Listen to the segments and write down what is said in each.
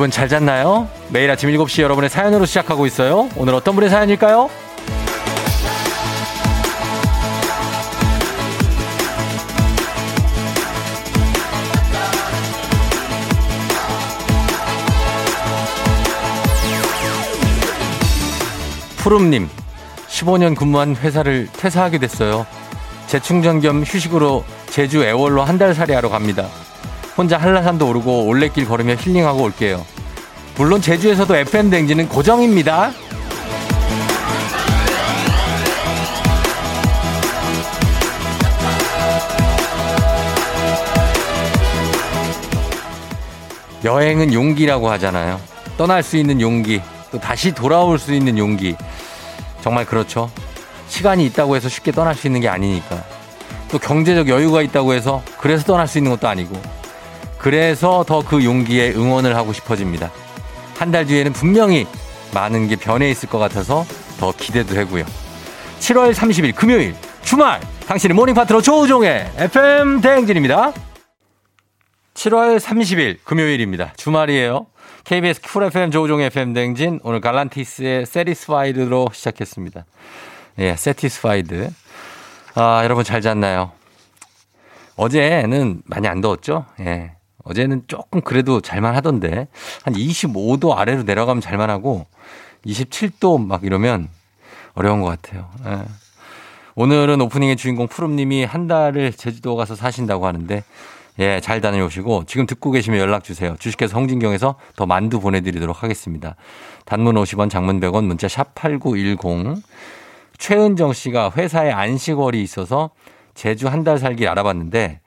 여러분 잘 잤나요? 매일 아침 7시 여러분의 사연으로 시작하고 있어요. 오늘 어떤 분의 사연일까요? 푸름님, 15년 근무한 회사를 퇴사하게 됐어요. 재충전 겸 휴식으로 제주 애월로 한 달 살이 하러 갑니다. 혼자 한라산도 오르고 올레길 걸으며 힐링하고 올게요. 물론 제주에서도 FM 댕지는 고정입니다. 여행은 용기라고 하잖아요. 떠날 수 있는 용기, 또 다시 돌아올 수 있는 용기. 정말 그렇죠. 시간이 있다고 해서 쉽게 떠날 수 있는 게 아니니까. 또 경제적 여유가 있다고 해서 그래서 떠날 수 있는 것도 아니고. 그래서 더 그 용기에 응원을 하고 싶어집니다. 한 달 뒤에는 분명히 많은 게 변해 있을 것 같아서 더 기대도 되고요. 7월 30일 금요일 주말 당신의 모닝 파트너 조우종의 FM 대행진입니다. 7월 30일 금요일입니다. 주말이에요. KBS 쿨 FM 조우종의 FM 대행진 오늘 갈란티스의 Satisfied로 시작했습니다. 예, Satisfied. 아, 여러분 잘 잤나요? 어제는 많이 안 더웠죠? 예. 어제는 조금 그래도 잘만 하던데 한 25도 아래로 내려가면 잘만 하고 27도 막 이러면 어려운 것 같아요. 예. 오늘은 오프닝의 주인공 푸름님이 한 달을 제주도 가서 사신다고 하는데 예, 잘 다녀오시고 지금 듣고 계시면 연락 주세요. 주식회사 홍진경에서 더 만두 보내드리도록 하겠습니다. 단문 50원, 장문 100원, 문자 샵 8910. 최은정 씨가 회사에 안식월이 있어서 제주 한 달 살기 알아봤는데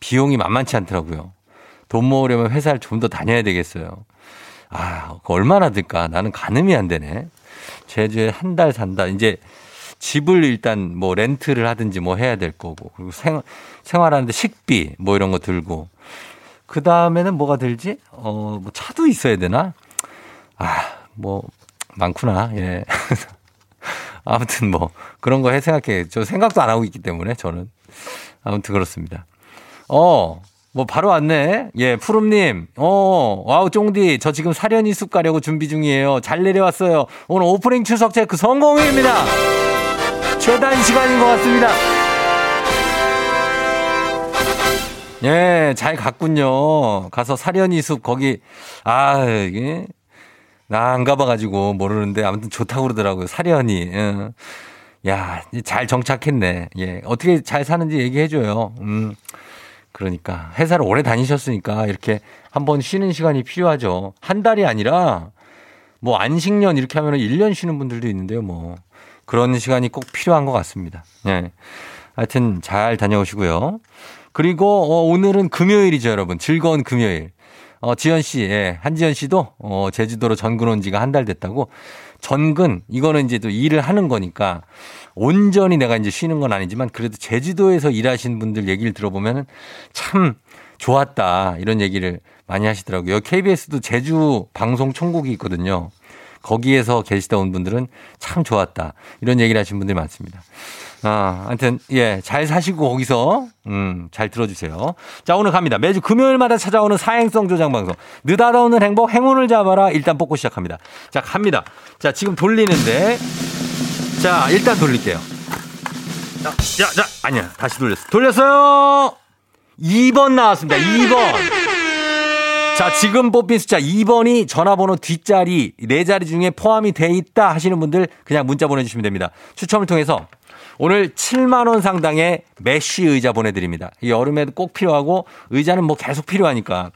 비용이 만만치 않더라고요. 돈 모으려면 회사를 좀 더 다녀야 되겠어요. 아, 얼마나 들까? 나는 가늠이 안 되네. 제주에 한 달 산다. 이제 집을 일단 뭐 렌트를 하든지 뭐 해야 될 거고. 그리고 생, 생활하는데 식비 뭐 이런 거 들고. 그 다음에는 뭐가 들지? 어, 뭐 차도 있어야 되나? 아, 뭐, 많구나. 예. 아무튼 뭐 그런 거 해 생각해. 저 생각도 안 하고 있기 때문에 저는. 아무튼 그렇습니다. 어, 뭐 바로 왔네. 예, 푸름님. 어, wow 쫑디. 저 지금 사려니 숲 가려고 준비 중이에요. 잘 내려왔어요. 오늘 오프닝 출석 체크 성공입니다. 최단 시간인 것 같습니다. 예, 잘 갔군요. 가서 사련이 숲 거기 아 이게 나 안 가봐가지고 모르는데 아무튼 좋다고 그러더라고요. 사련이. 예. 야, 잘 정착했네. 예, 어떻게 잘 사는지 얘기해줘요. 음. 그러니까 회사를 오래 다니셨으니까 이렇게 한번 쉬는 시간이 필요하죠. 한 달이 아니라 뭐 안식년 이렇게 하면 1년 쉬는 분들도 있는데요. 뭐 그런 시간이 꼭 필요한 것 같습니다. 예. 하여튼 잘 다녀오시고요. 그리고 어, 오늘은 금요일이죠, 여러분. 즐거운 금요일. 어, 지현 씨, 예. 한지현 씨도 어, 제주도로 전근 온 지가 한 달 됐다고. 전근 이거는 이제 또 일을 하는 거니까 온전히 내가 이제 쉬는 건 아니지만 그래도 제주도에서 일하신 분들 얘기를 들어보면 참 좋았다 이런 얘기를 많이 하시더라고요. KBS도 제주 방송 총국이 있거든요. 거기에서 계시다 온 분들은 참 좋았다 이런 얘기를 하신 분들이 많습니다. 아, 하여튼, 예, 잘 사시고 거기서, 음, 잘 들어주세요. 자, 오늘 갑니다. 매주 금요일마다 찾아오는 사행성 조장 방송. 느닷없는 행복, 행운을 잡아라. 일단 뽑고 시작합니다. 자, 갑니다. 자, 지금 돌리는데. 자, 일단 돌릴게요. 자, 자, 자, 아니야. 다시 돌렸어. 돌렸어요! 2번 나왔습니다. 2번. 자, 지금 뽑힌 숫자 2번이 전화번호 뒷자리, 네 자리 중에 포함이 돼 있다 하시는 분들 그냥 문자 보내주시면 됩니다. 추첨을 통해서 오늘 7만원 상당의 메쉬 의자 보내드립니다. 이 여름에도 꼭 필요하고 의자는 뭐 계속 필요하니까.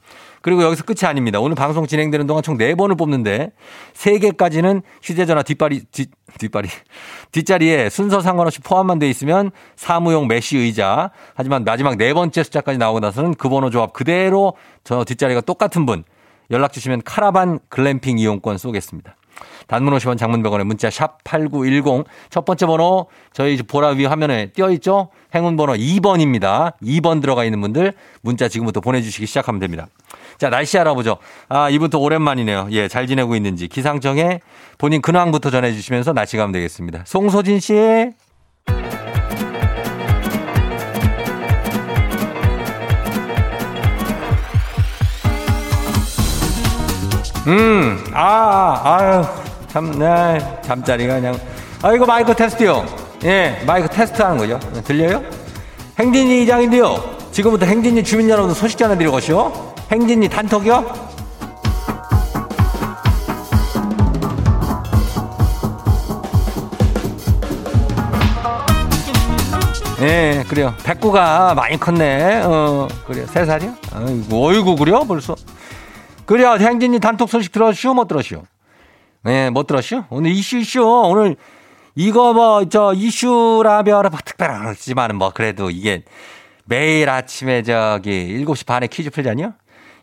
그리고 여기서 끝이 아닙니다. 오늘 방송 진행되는 동안 총 4번을 뽑는데 3개까지는 휴대전화 뒷발이, 뒷, 뒷발이, 뒷자리에 순서 상관없이 포함만 돼 있으면 사무용 메쉬 의자. 하지만 마지막 네 번째 숫자까지 나오고 나서는 그 번호 조합 그대로 저 뒷자리가 똑같은 분 연락 주시면 카라반 글램핑 이용권 쏘겠습니다. 단문 50원 장문 100원에 문자 샵 8910. 첫 번째 번호 저희 보라 위 화면에 띄어 있죠? 행운 번호 2번입니다. 2번 들어가 있는 분들 문자 지금부터 보내주시기 시작하면 됩니다. 자, 날씨 알아보죠. 아, 이분 또 오랜만이네요. 예, 잘 지내고 있는지. 기상청에 본인 근황부터 전해주시면서 날씨 가면 되겠습니다. 송소진 씨. 음, 아, 아유, 참, 네, 잠자리가 그냥. 아, 이거 마이크 테스트요. 예, 마이크 테스트 하는 거죠. 들려요? 행진이 이장인데요. 지금부터 행진이 주민 여러분 소식 전해드리고 가시오. 행진이 단톡이요? 예, 그래요. 백구가 많이 컸네. 어, 그래요. 세 살이요? 아이고, 어이구, 그래요? 벌써. 그래요. 행진이 단톡 소식 들었슈? 못 들었슈? 예, 못 들었슈? 오늘 이슈, 이슈. 오늘 이거 뭐, 저, 이슈라면 특별하지만은 뭐, 그래도 이게 매일 아침에 저기 7시 반에 퀴즈 풀자니요?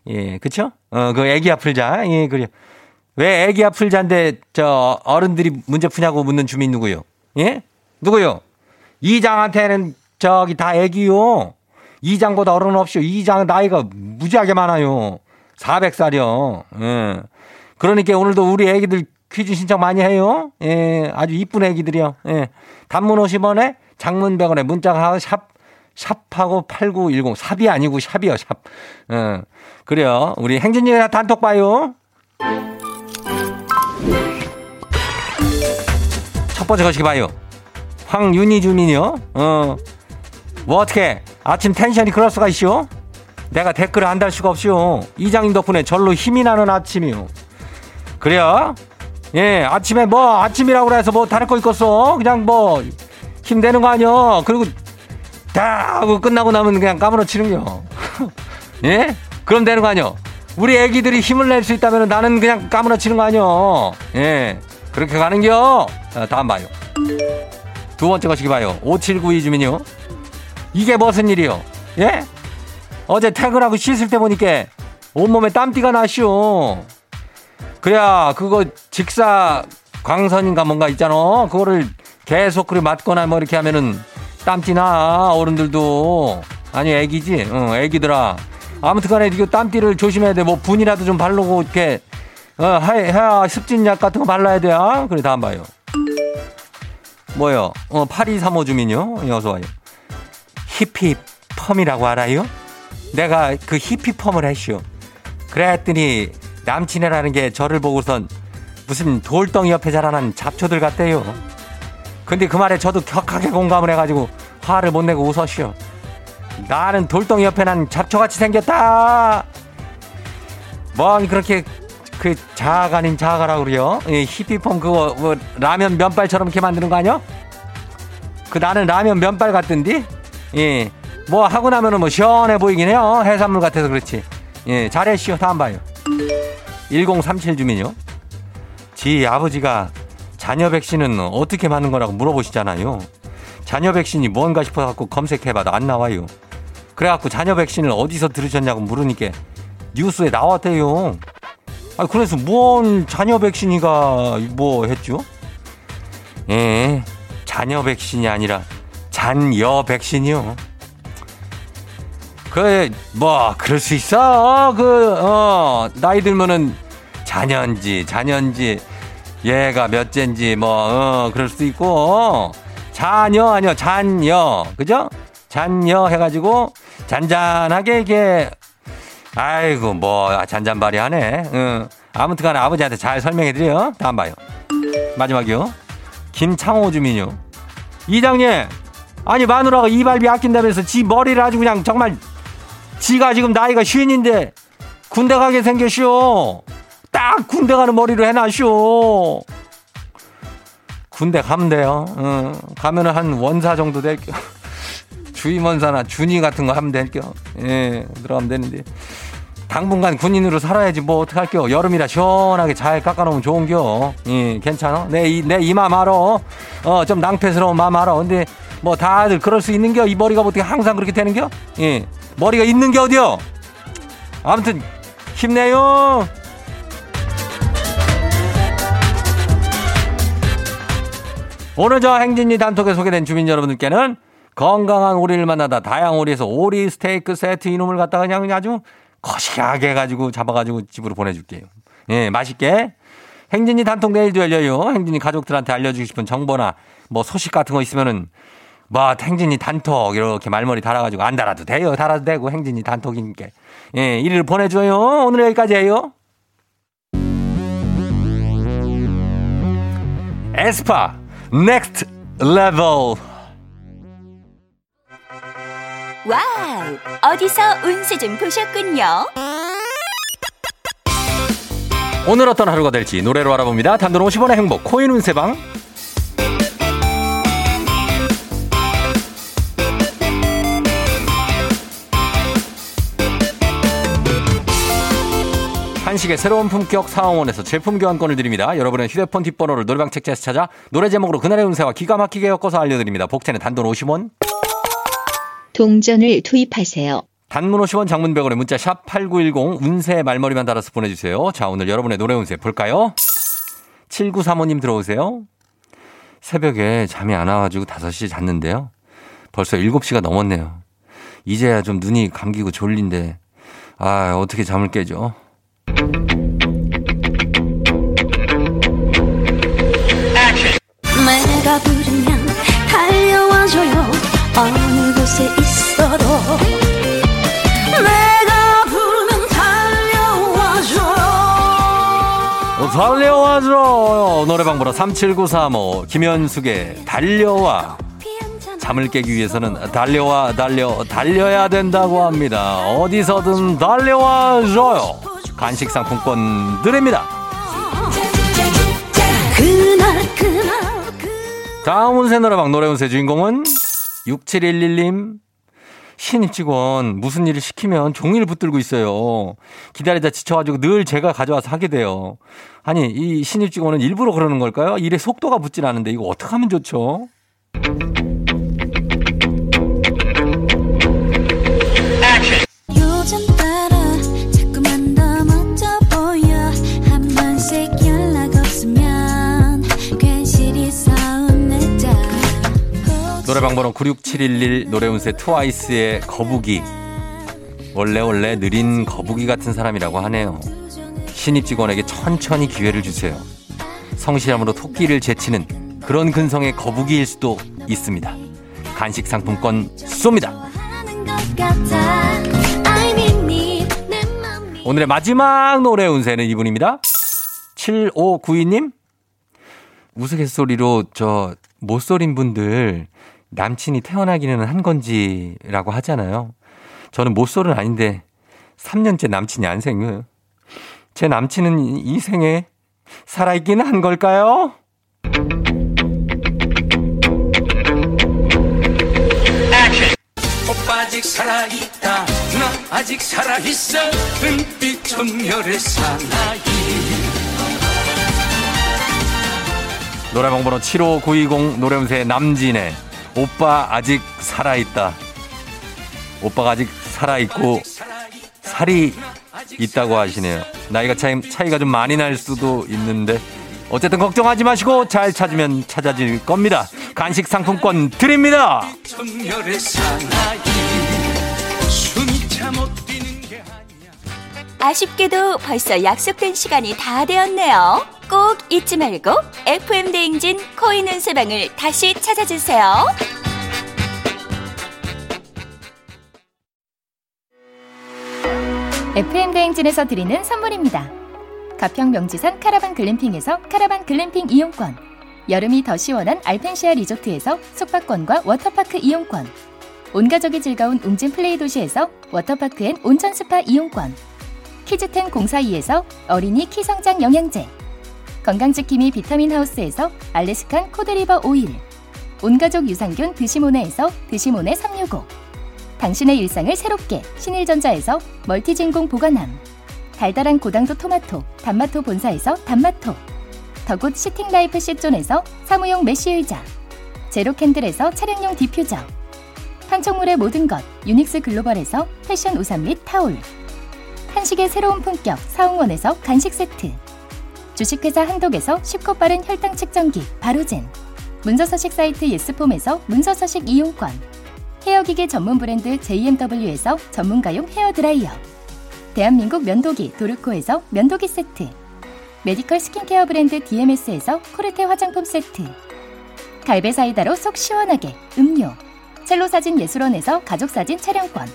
예, 그쵸? 어, 그 애기야 풀자. 예, 그래요. 왜 애기야 풀자인데 저 어른들이 문제 푸냐고 묻는 주민 누구요? 예? 누구요? 이장한테는 저기 다 애기요. 이장보다 어른 없이요. 이장 나이가 무지하게 많아요. 400살이요. 예. 그러니까 오늘도 우리 애기들 퀴즈 신청 많이 해요. 예. 아주 이쁜 애기들이요. 예. 단문 50원에 장문 100원에 문자가 샵, 샵하고 8910. 샵이 아니고 샵이요, 샵. 예. 그래요. 우리 행진이가 단톡 봐요. 첫 번째 거시기 봐요. 황윤희 주민이요. 어. 뭐 어떻게 아침 텐션이 그럴 수가 있쇼? 내가 댓글을 안달 수가 없쇼. 이장님 덕분에 절로 힘이 나는 아침이요. 그래요? 예, 아침에 뭐 아침이라고 해서 뭐 다를 거 있겠어? 그냥 뭐 힘내는 거 아니여. 그리고 다 하고 끝나고 나면 그냥 까무러치는겨. 예? 그럼 되는 거 아니여. 우리 애기들이 힘을 낼 수 있다면 나는 그냥 까무러치는 거 아니여. 예. 그렇게 가는겨. 자, 다음 봐요. 두 번째 것이기 봐요. 5792 주민요. 이게 무슨 일이요? 예? 어제 퇴근하고 씻을 때 보니까 온몸에 땀띠가 나쇼. 그래야 그거 직사 광선인가 뭔가 있잖아. 그거를 계속 그리 맞거나 뭐 이렇게 하면은 땀띠 나 어른들도 아니 애기지. 응, 애기들아. 아무튼간에 이거 땀띠를 조심해야 돼. 뭐 분이라도 좀 바르고 이렇게 어, 해야 습진약 같은 거 발라야 돼. 아? 그래 다음 봐요. 뭐요? 어, 8235 주민요? 어서 와요. 히피 펌이라고 알아요? 내가 그 히피 펌을 했슈. 그랬더니 남친이라는 게 저를 보고선 무슨 돌덩이 옆에 자라난 잡초들 같대요. 근데 그 말에 저도 격하게 공감을 해가지고 화를 못 내고 웃었슈. 나는 돌덩이 옆에 난 잡초같이 생겼다. 뭔 그렇게 그 자아가 아닌 자아가라고 그래요. 이 히피폼 그거 뭐 라면 면발처럼 이렇게 만드는 거 아니야? 그 나는 라면 면발 같던데? 예. 뭐 하고 나면은 뭐 시원해 보이긴 해요. 해산물 같아서 그렇지. 예, 잘했시오. 다음 봐요. 1037 주민요. 지 아버지가 자녀 백신은 어떻게 맞는 거라고 물어보시잖아요. 자녀 백신이 뭔가 싶어 갖고 검색해봐도 안 나와요. 그래갖고 자녀 백신을 어디서 들으셨냐고 물으니까 뉴스에 나왔대요. 아, 그래서 뭔 자녀 백신이가 뭐 했죠? 예, 자녀 백신이 아니라 잔여 백신이요. 그, 뭐, 그럴 수 있어. 그, 어, 나이 들면은 자녀인지, 자녀인지, 얘가 몇째인지, 뭐, 어, 그럴 수도 있고, 자녀, 아니요, 잔여. 그죠? 잔여 해가지고, 잔잔하게 이게, 아이고, 뭐, 잔잔바리 하네. 응. 아무튼 간에 아버지한테 잘 설명해드려요. 다음 봐요. 마지막이요. 김창호 주민요. 이장님, 아니, 마누라가 이발비 아낀다면서 지 머리를 아주 그냥 정말 지가 지금 나이가 쉰인데 군대 가게 생겼쇼. 딱 군대 가는 머리로 해놔쇼. 군대 가면 돼요. 어, 가면은 한 원사 정도 될게요. 주임원사나 준이 같은 거 하면 될게요. 예, 들어가면 되는데. 당분간 군인으로 살아야지 뭐 어떡할게요. 여름이라 시원하게 잘 깎아놓으면 좋은겨. 예, 괜찮아? 내, 이, 내 이마 말어. 어, 좀 낭패스러운 마 말어. 근데 뭐 다들 그럴 수 있는겨. 이 머리가 어떻게 항상 그렇게 되는겨? 예. 머리가 있는 게 어디요? 아무튼 힘내요. 오늘 저 행진이 단톡에 소개된 주민 여러분들께는 건강한 오리를 만나다 다양 오리에서 오리 스테이크 세트 이놈을 갖다가 그냥 아주 거시하게 해가지고 잡아가지고 집으로 보내줄게요. 예, 맛있게. 행진이 단톡 내일도 열려요. 행진이 가족들한테 알려주고 싶은 정보나 뭐 소식 같은 거 있으면은 뭐 행진이 단톡 이렇게 말머리 달아가지고 안 달아도 돼요. 달아도 되고 행진이 단톡인 게. 예, 일일 보내줘요. 오늘 여기까지예요. 에스파 Next Level wow 어디서 운세 좀 보셨군요 오늘 어떤 하루가 될지 노래로 알아봅니다 단돈 50원의 행복 코인 운세방 한식의 새로운 품격 사원에서 제품 교환권을 드립니다. 여러분의 휴대폰 뒷번호를 노래방 책자에서 찾아 노래 제목으로 그날의 운세와 기가 막히게 엮어서 알려드립니다. 복채는 단돈 50원. 동전을 투입하세요. 단문 50원 장문 100원에 문자 샵 8910 운세 말머리만 달아서 보내주세요. 자 오늘 여러분의 노래 운세 볼까요? 7935님 들어오세요. 새벽에 잠이 안 와가지고 5시 잤는데요. 벌써 7시가 넘었네요. 이제야 좀 눈이 감기고 졸린데 아 어떻게 잠을 깨죠? 내가 부르면 달려와줘요 어느 곳에 있어도 내가 부르면 달려와줘요 어, 달려와줘 노래방 번호 37935 김현숙의 달려와 잠을 깨기 위해서는 달려와 달려 달려야 된다고 합니다. 어디서든 달려와줘요. 간식 상품권 드립니다. 다음 운세 노래방 노래 운세 주인공은 6711님. 신입 직원 무슨 일을 시키면 종이를 붙들고 있어요. 기다리다 지쳐가지고 늘 제가 가져와서 하게 돼요. 아니 이 신입 직원은 일부러 그러는 걸까요? 일에 속도가 붙질 않은데 이거 어떻게 하면 좋죠? 요즘 따라 노래방 번호 96711 노래운세 트와이스의 거북이. 원래 원래 느린 거북이 같은 사람이라고 하네요. 신입 직원에게 천천히 기회를 주세요. 성실함으로 토끼를 제치는 그런 근성의 거북이일 수도 있습니다. 간식 상품권 쏩니다. 오늘의 마지막 노래 운세는 이분입니다. 7592님? 우스갯소리로 저 못 소린 분들 남친이 태어나기는 한 건지라고 하잖아요. 저는 못소는 아닌데 3년째 남친이 안 생겨요. 제 남친은 이- 이 생에 살아있기는 한 걸까요? 오빠 아직 살아있다 나 아직 살아있어 은빛 전멸의 사나이 노래방 번호 75920 노래운세 남진의 오빠 아직 살아있다. 오빠가 아직 살아있고 살이 있다고 하시네요. 나이가 차이, 차이가 좀 많이 날 수도 있는데 어쨌든 걱정하지 마시고 잘 찾으면 찾아질 겁니다. 간식 상품권 드립니다. 아쉽게도 벌써 약속된 시간이 다 되었네요. 꼭 잊지 말고 FM 대행진 코인 운세방을 다시 찾아주세요. FM 대행진에서 드리는 선물입니다. 가평 명지산 카라반 글램핑에서 카라반 글램핑 이용권, 여름이 더 시원한 알펜시아 리조트에서 숙박권과 워터파크 이용권, 온 가족이 즐거운 웅진 플레이 도시에서 워터파크 and 온천 스파 이용권, 키즈텐 공사이에서 어린이 키 성장 영양제, 건강지킴이 비타민 하우스에서 Alaskan cod liver oil, 온 가족 유산균 드시모네에서 드시모네 365 당신의 일상을 새롭게 신일전자에서 멀티진공 보관함 달달한 고당도 토마토 단마토 본사에서 단마토 The Good Sitting Life 시존에서 사무용 메쉬 의자 제로캔들에서 차량용 디퓨저 판촉물의 모든 것 유닉스 글로벌에서 패션 우산 및 타올 한식의 새로운 품격 사홍원에서 간식 세트 주식회사 한독에서 쉽고 빠른 혈당 측정기 바로젠. 문서서식 사이트 예스폼에서 문서서식 이용권. 헤어기계 전문 브랜드 JMW에서 전문가용 헤어드라이어. 대한민국 면도기 도르코에서 면도기 세트. 메디컬 스킨케어 브랜드 DMS에서 코르테 화장품 세트. 갈배 사이다로 속 시원하게 음료. 첼로 사진 예술원에서 가족 사진 촬영권.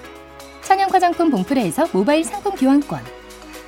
천연 화장품 봉프레에서 모바일 상품 교환권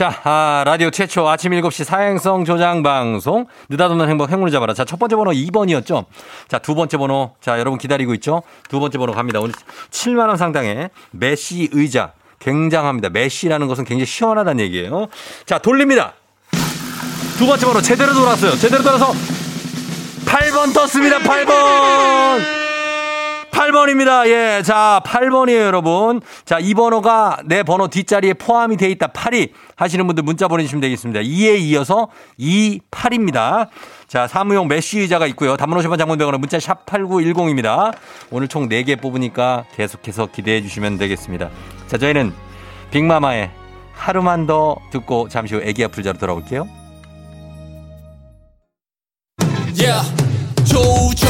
자, 아, 라디오 최초 아침 7시 사행성 조장 방송. 느닷없는 행복 행운을 잡아라. 자, 첫 번째 번호 2번이었죠. 자, 두 번째 번호. 자, 여러분 기다리고 있죠? 두 번째 번호 갑니다. 오늘 7만원 상당의 메시 의자. 굉장합니다. 메시라는 것은 굉장히 시원하다는 얘기예요. 자, 돌립니다. 두 번째 번호 제대로 돌았어요. 제대로 돌아서 8번 떴습니다. 8번. 8번입니다. 예. 자, 8번이에요, 여러분. 자, 이 번호가 내 번호 뒷자리에 포함이 돼 있다. 8이 하시는 분들 문자 보내주시면 되겠습니다. 2에 이어서 2, 8입니다. 자, 사무용 메쉬 의자가 있고요. 단문 50원 장문 100원은 문자 샵 8910입니다. 오늘 총 4개 뽑으니까 계속해서 기대해 주시면 되겠습니다. 자, 저희는 빅마마의 하루만 더 듣고 잠시 후 애기 아플 자로 돌아올게요. Yeah. 조종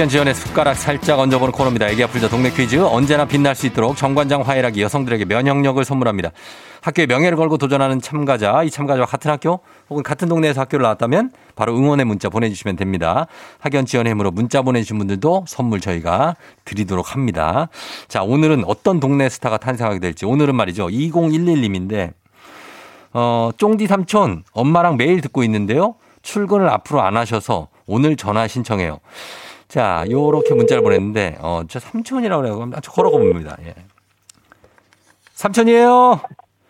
학연 지원의 숟가락 살짝 얹어보는 코너입니다. 애기 아플자 동네 퀴즈 언제나 빛날 수 있도록 정관장 화이락이 여성들에게 면역력을 선물합니다. 학교의 명예를 걸고 도전하는 참가자, 이 참가자와 같은 학교 혹은 같은 동네에서 학교를 나왔다면 바로 응원의 문자 보내주시면 됩니다. 학연 지원의 힘으로 문자 보내주신 분들도 선물 저희가 드리도록 합니다. 자, 오늘은 어떤 동네 스타가 탄생하게 될지 오늘은 말이죠. 2011님인데 어, 쫑디 삼촌 엄마랑 매일 듣고 있는데요. 출근을 앞으로 안 하셔서 오늘 전화 신청해요. 자, 요렇게 문자를 보냈는데, 어, 저 삼촌이라고 그래요. 그럼 저 걸어가 봅니다. 예. 삼촌이에요.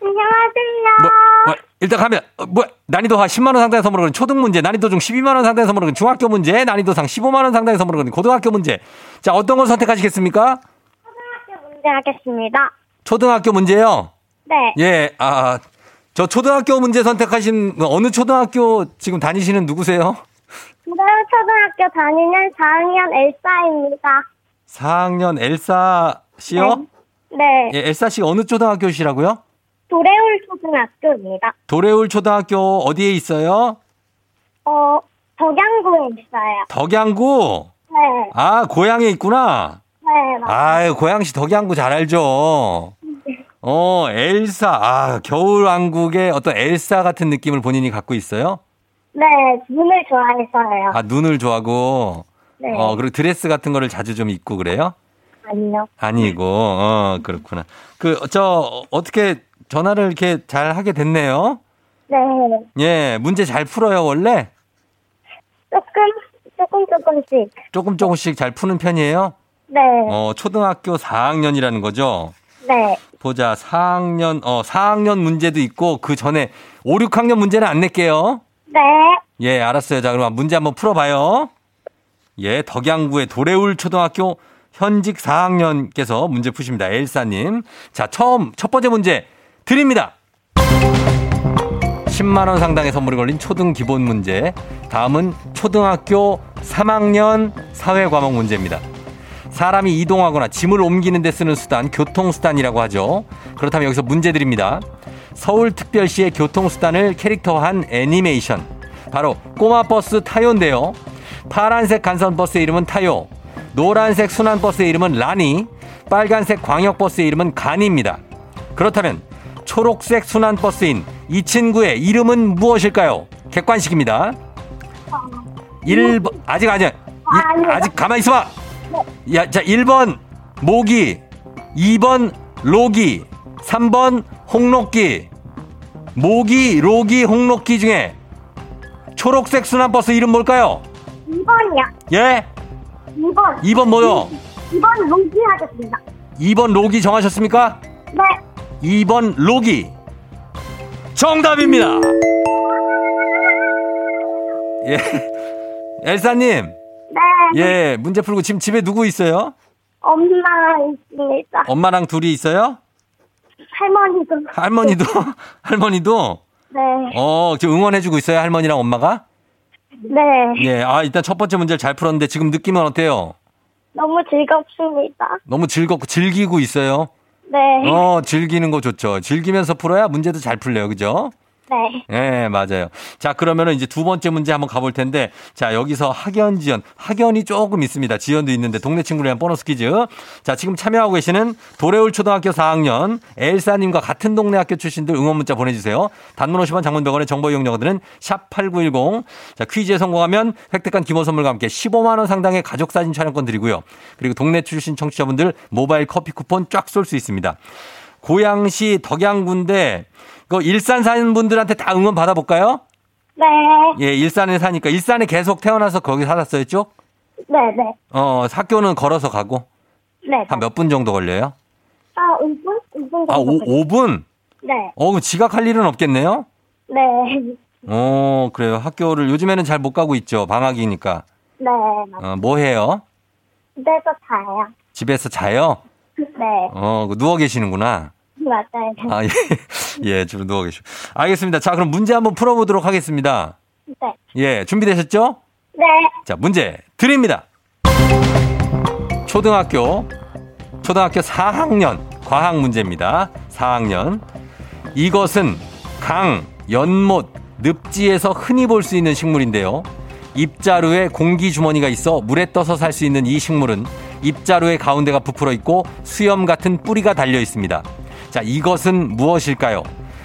안녕하세요. 뭐, 뭐, 일단 가면, 어, 뭐, 난이도 하 10만원 상당의 선물을 거는 초등 문제, 난이도 중 12만원 상당의 선물을 거는 중학교 문제, 난이도 상 15만원 상당의 선물을 거는 고등학교 문제. 자, 어떤 걸 선택하시겠습니까? 초등학교 문제 하겠습니다. 초등학교 문제요? 네. 예, 아, 저 초등학교 문제 선택하신, 어느 초등학교 지금 다니시는 누구세요? 고등초등학교 다니는 4학년 엘사입니다. 4학년 엘사 씨요? 네. 예, 엘사 씨 어느 초등학교시라고요? 도래울 초등학교입니다. 도래울 초등학교 어디에 있어요? 어, 덕양구에 있어요. 덕양구. 네. 아, 고향에 있구나. 네, 맞아요. 아유, 고양시 덕양구 잘 알죠. 어, 엘사. 아, 겨울왕국의 어떤 엘사 같은 느낌을 본인이 갖고 있어요? 네, 눈을 좋아해서요. 아, 눈을 좋아하고. 네. 어, 그리고 드레스 같은 거를 자주 좀 입고 그래요? 아니요. 아니고, 어, 그렇구나. 그, 저, 어떻게 전화를 이렇게 잘 하게 됐네요? 네. 예, 문제 잘 풀어요, 원래? 조금, 조금, 조금씩. 조금 조금씩 잘 푸는 편이에요? 네. 어, 초등학교 4학년이라는 거죠? 네. 보자, 4학년, 어, 4학년 문제도 있고, 그 전에 5, 6학년 문제는 안 낼게요. 네. 예, 알았어요. 자, 그럼 문제 한번 풀어봐요. 예, 덕양구의 도래울 초등학교 현직 4학년께서 문제 푸십니다. 엘사님. 자, 처음, 첫 번째 문제 드립니다. 10만원 상당의 선물이 걸린 초등 기본 문제. 다음은 초등학교 3학년 사회 과목 문제입니다. 사람이 이동하거나 짐을 옮기는 데 쓰는 수단, 교통수단이라고 하죠. 그렇다면 여기서 문제 드립니다. 서울특별시의 교통수단을 캐릭터화한 애니메이션. 바로 꼬마버스 타요인데요. 파란색 간선 버스의 이름은 타요. 노란색 순환 버스의 이름은 라니. 빨간색 광역 버스의 이름은 간입니다. 그렇다면 초록색 순환 버스인 이 친구의 이름은 무엇일까요? 객관식입니다. 1번 아직 아니야. 이- 아니요. 아직 가만히 있어 봐. 야, 자, 1번 모기, 2번 로기, 3번 홍록기. 모기, 로기, 홍록기 중에 초록색 순환 버스 이름 뭘까요? 2번이요. 예? 2번. 2번 뭐요? 2번 로기 하겠습니다. 2번 로기 정하셨습니까? 네. 2번 로기. 정답입니다. 예. 엘사님, 네. 예, 문제 풀고 지금 집에 누구 있어요? 엄마 있습니다. 엄마랑 둘이 있어요? 할머니도. 할머니도, 할머니도, 네. 어, 지금 응원해주고 있어요, 할머니랑 엄마가? 네. 예, 아, 일단 첫 번째 문제를 잘 풀었는데 지금 느낌은 어때요? 너무 즐겁습니다. 너무 즐겁고 즐기고 있어요? 네. 어, 즐기는 거 좋죠. 즐기면서 풀어야 문제도 잘 풀려요, 그죠? 네. 예, 맞아요. 자, 그러면은 이제 두 번째 문제 한번 가볼 텐데, 자, 여기서 학연, 지연. 학연이 조금 있습니다. 지연도 있는데, 동네 친구를 위한 보너스 퀴즈. 자, 지금 참여하고 계시는 도래울 초등학교 4학년 엘사님과 같은 동네 학교 출신들 응원 문자 보내주세요. 단문 50원 장문 100원의 정보 이용료들은 샵8910. 자, 퀴즈에 성공하면 획득한 기본 선물과 함께 15만원 상당의 가족사진 촬영권 드리고요. 그리고 동네 출신 청취자분들 모바일 커피 쿠폰 쫙 쏠 수 있습니다. 고양시 덕양군데 그 일산 사는 분들한테 다 응원 받아볼까요? 네. 예, 일산에 사니까 일산에 계속 태어나서 거기 살았어요 쭉? 네. 네. 어, 학교는 걸어서 가고 네. 한 몇 분 정도 걸려요? 아, 5분? 5분 정도. 아, 오, 걸려요. 5분? 네. 어, 지각할 일은 없겠네요? 네. 어, 그래요. 학교를 요즘에는 잘 못 가고 있죠. 방학이니까. 네. 맞- 어, 뭐 해요? 집에서 자요. 집에서 자요? 네. 어, 그 누워 계시는구나. 맞아요. 아, 예. 예, 주로 누워 계시고. 알겠습니다. 자, 그럼 문제 한번 풀어보도록 하겠습니다. 네. 예, 준비되셨죠? 네. 자, 문제 드립니다. 초등학교, 초등학교 4학년 과학 문제입니다. 4학년. 이것은 강, 연못, 늪지에서 흔히 볼 수 있는 식물인데요. 입자루에 공기 주머니가 있어 물에 떠서 살 수 있는 이 식물은 입자루의 가운데가 부풀어 있고 수염 같은 뿌리가 달려 있습니다. 자, 이것은 무엇일까요?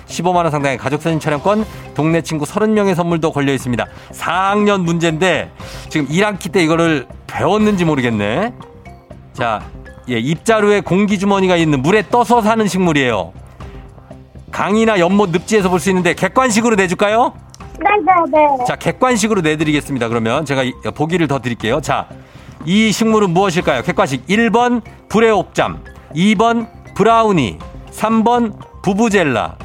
15만원 상당의 가족사진 촬영권, 동네 친구 30명의 선물도 걸려 있습니다. 4학년 문제인데, 지금 1학기 때 이거를 배웠는지 모르겠네. 자, 예, 입자루에 공기 주머니가 있는 물에 떠서 사는 식물이에요. 강이나 연못 늪지에서 볼 수 있는데 객관식으로 내줄까요? 네. 네. 네. 자, 객관식으로 내드리겠습니다. 그러면 제가 이- 보기를 더 드릴게요. 자, 이 식물은 무엇일까요? 객관식 1번 브레옥잠, 2번 브라우니, 3번 부부젤라.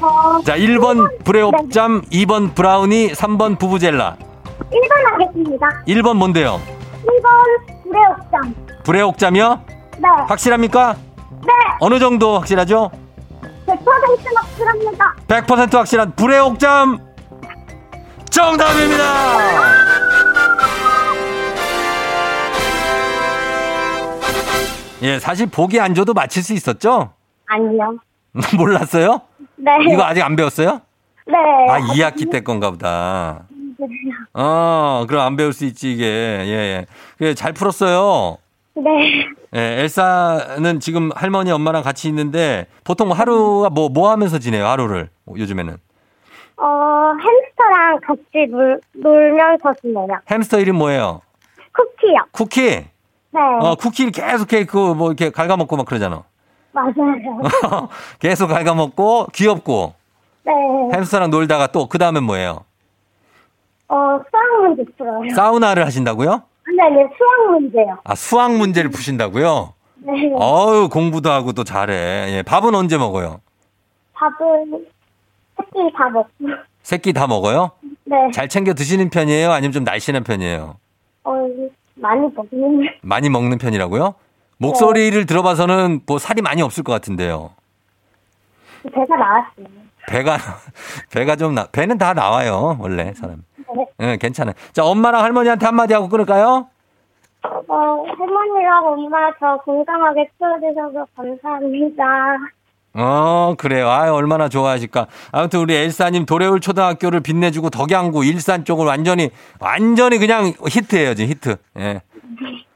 어, 자, 1번 브레옥잠, 2번 브라우니, 3번 부부젤라. 1번 하겠습니다. 1번 뭔데요? 1번 불의옥장. 브레옥잠이요? 네. 확실합니까? 네. 어느 정도 확실하죠? 100% 확실합니다. 100% 확실한 브레옥잠 정답입니다. 예, 사실 보기 안 줘도 맞힐 수 있었죠? 아니요. 몰랐어요? 네. 이거 아직 안 배웠어요? 네. 아, 2학기 때 건가 보다. 어, 그럼 안 배울 수 있지, 이게. 예, 예. 그래, 잘 풀었어요. 네. 예, 엘사는 지금 할머니, 엄마랑 같이 있는데 보통 하루가 뭐, 뭐 하면서 지내요, 하루를, 요즘에는? 어, 햄스터랑 같이 놀, 놀면서 지내요. 햄스터 이름 뭐예요? 쿠키요. 쿠키? 네. 어, 쿠키를 계속 케이크 뭐 이렇게 갉아먹고 막 그러잖아. 맞아요. 계속 갉아먹고 귀엽고 네. 햄스터랑 놀다가 또 그 다음엔 뭐예요? 어, 수학 문제 풀어요. 사우나를 하신다고요? 아니, 아니, 수학 문제요. 아, 수학 문제를 푸신다고요? 네. 어우, 공부도 하고 또 잘해. 예, 밥은 언제 먹어요? 밥은 새끼 다 먹고. 새끼 다 먹어요? 네. 잘 챙겨 드시는 편이에요? 아니면 좀 날씬한 편이에요? 어, 많이 먹는. 많이 먹는 편이라고요? 목소리를 들어봐서는 뭐 살이 많이 없을 것 같은데요. 배가 나왔어요. 배가, 배가 좀 나, 배는 다 나와요, 원래, 사람. 네. 응, 괜찮아요. 자, 엄마랑 할머니한테 한마디 하고 끊을까요? 어, 할머니랑 엄마 저 건강하게 키워주셔서 감사합니다. 어, 그래요. 아 얼마나 좋아하실까. 아무튼 우리 엘사님 도래울 초등학교를 빛내주고 덕양구 일산 쪽을 완전히, 완전히 그냥 히트예요, 지금 히트. 예.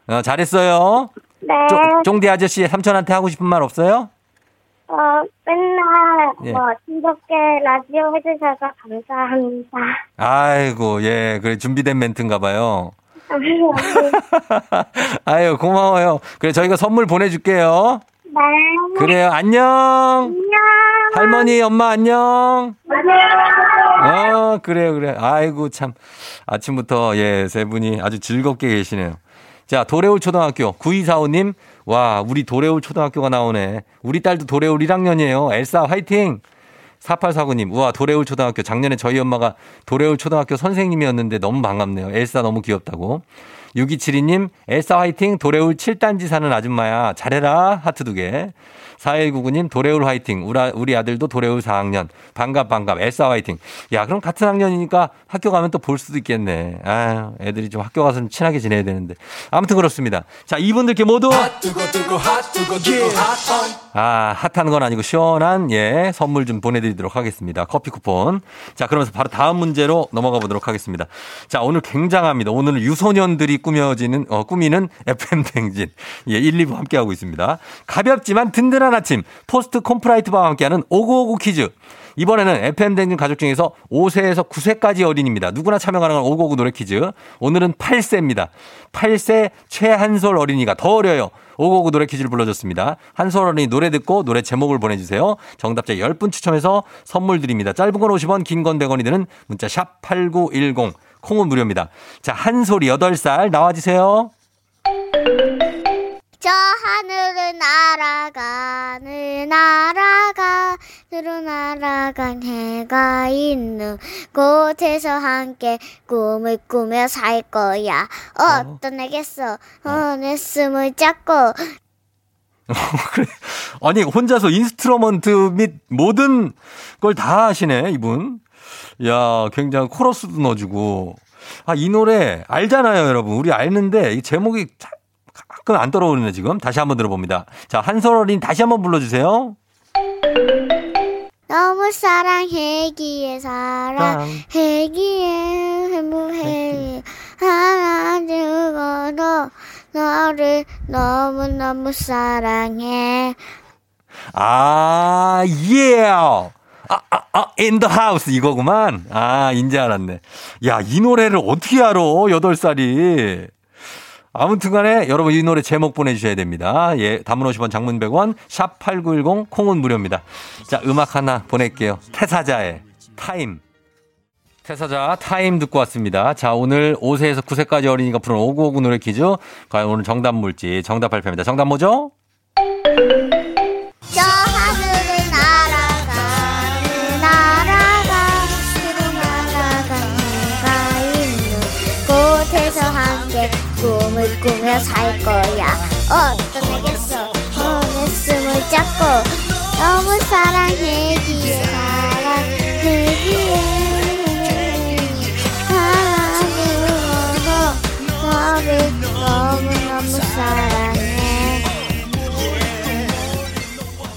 어, 잘했어요. 네. 쫑- 쫑디 아저씨 삼촌한테 하고 싶은 말 없어요? 어, 맨날 예. 뭐 즐겁게 라디오 해주셔서 감사합니다. 아이고, 예, 그래, 준비된 멘트인가 봐요. 아유, 고마워요. 그래, 저희가 선물 보내줄게요. 네. 그래요, 안녕. 안녕. 할머니, 엄마, 안녕. 안녕. 어, 그래요, 그래. 아이고, 참. 아침부터, 예, 세 분이 아주 즐겁게 계시네요. 자, 도래울 초등학교 9245님. 와, 우리 도래울 초등학교가 나오네. 우리 딸도 도래울 1학년이에요. 엘사 화이팅! 4849님, 우와, 도래울 초등학교. 작년에 저희 엄마가 도래울 초등학교 선생님이었는데 너무 반갑네요. 엘사 너무 귀엽다고. 6272님, 엘사 화이팅! 도래울 7단지 사는 아줌마야. 잘해라. 하트 두 개. 4199님, 도래울 화이팅. 우리, 아- 아들도 도래울 4학년. 반갑, 반갑. 엘사 화이팅. 야, 그럼 같은 학년이니까 학교 가면 또 볼 수도 있겠네. 아 애들이 좀 학교 가서 좀 친하게 지내야 되는데. 아무튼 그렇습니다. 자, 이분들께 모두. 아, 핫한 건 아니고 시원한, 예, 선물 좀 보내드리도록 하겠습니다. 커피 쿠폰. 자, 그러면서 바로 다음 문제로 넘어가 보도록 하겠습니다. 자, 오늘 굉장합니다. 오늘은 유소년들이 꾸며지는, 어, 꾸미는 FM댕진. 예, 1, 2부 함께하고 있습니다. 가볍지만 든든한 아침, 포스트 콤프라이트 바와 함께하는 오구오구 퀴즈. 이번에는 FM대행진 가족 중에서 5세에서 9세까지 어린입니다. 누구나 참여 가능한 오구오구 노래 퀴즈. 오늘은 8세입니다. 8세 최한솔 어린이가 더 어려요. 오고구 노래 퀴즈를 불러줬습니다. 한솔 어린이 노래 듣고 노래 제목을 보내주세요. 정답자 10분 추첨해서 선물 드립니다. 짧은 건 50원, 긴 건 100원이 드는 문자 샵 8910. 콩은 무료입니다. 자, 한솔이 8살 나와주세요. 으로 날아간 해가 있는 곳에서 함께 꿈을 꾸며 살 거야 어떤 애겠어 어 내 숨을 잡고 그래. 아니, 혼자서 instrument 및 모든 걸 다 하시네, 이분. 야, 굉장히 코러스도 넣어주고. 아, 이 노래 알잖아요, 여러분. 우리 알는데 이 제목이 자- 가끔 안 떨어오네, 지금. 다시 한번 들어봅니다. 자, 한솔 어린 다시 한번 불러주세요. 너무 사랑하기에 사랑 해 기에 행복해 하나 죽어도 너를 너무너무 사랑해 아, 예. 아, 아, 아, in the house 이거구만. 아, 인제 알았네. 야, 이 노래를 어떻게 알아? 8살이. 아무튼 간에 여러분 이 노래 제목 보내주셔야 됩니다. 예, 담은 50원 장문 100원, 샵 8910, 콩은 무료입니다. 자, 음악 하나 보낼게요. 태사자의 Time. 태사자 Time 듣고 왔습니다. 자, 오늘 5세에서 9세까지 어린이가 부른 5959 노래 퀴즈. 과연 오늘 정답 물지 정답 발표입니다. 정답 뭐죠? 저 꾸며 살 거야 어떤 애겠어 어내 숨을 잡고 너무 사랑해기에 사랑해기에 사랑으로 너를 너무너무 사랑해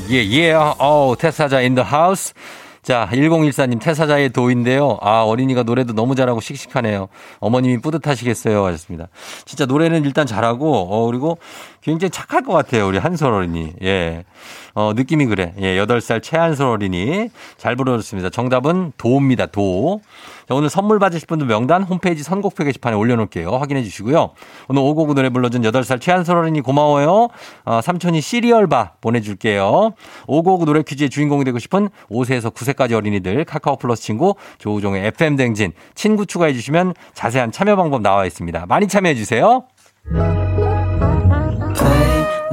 예, 예, 어, in the house. 자, 1014님 태사자의 도인데요. 아, 어린이가 노래도 너무 잘하고 씩씩하네요. 어머님이 뿌듯하시겠어요. 하셨습니다. 진짜 노래는 일단 잘하고, 어, 그리고 굉장히 착할 것 같아요. 우리 한솔 어린이. 예. 어, 느낌이 그래. 예, 8살 최한솔 어린이. 잘 불러줬습니다. 정답은 도입니다. 도. 자, 오늘 선물 받으실 분들 명단 홈페이지 선곡표 게시판에 올려놓을게요. 확인해 주시고요. 오늘 오곡구 노래 불러준 8살 최한솔 어린이 고마워요. 어, 삼촌이 시리얼바 보내줄게요. 오곡구 노래 퀴즈의 주인공이 되고 싶은 5세에서 9세까지 어린이들 카카오 플러스 친구 조우종의 FM 댕진 친구 추가해 주시면 자세한 참여 방법 나와 있습니다. 많이 참여해 주세요.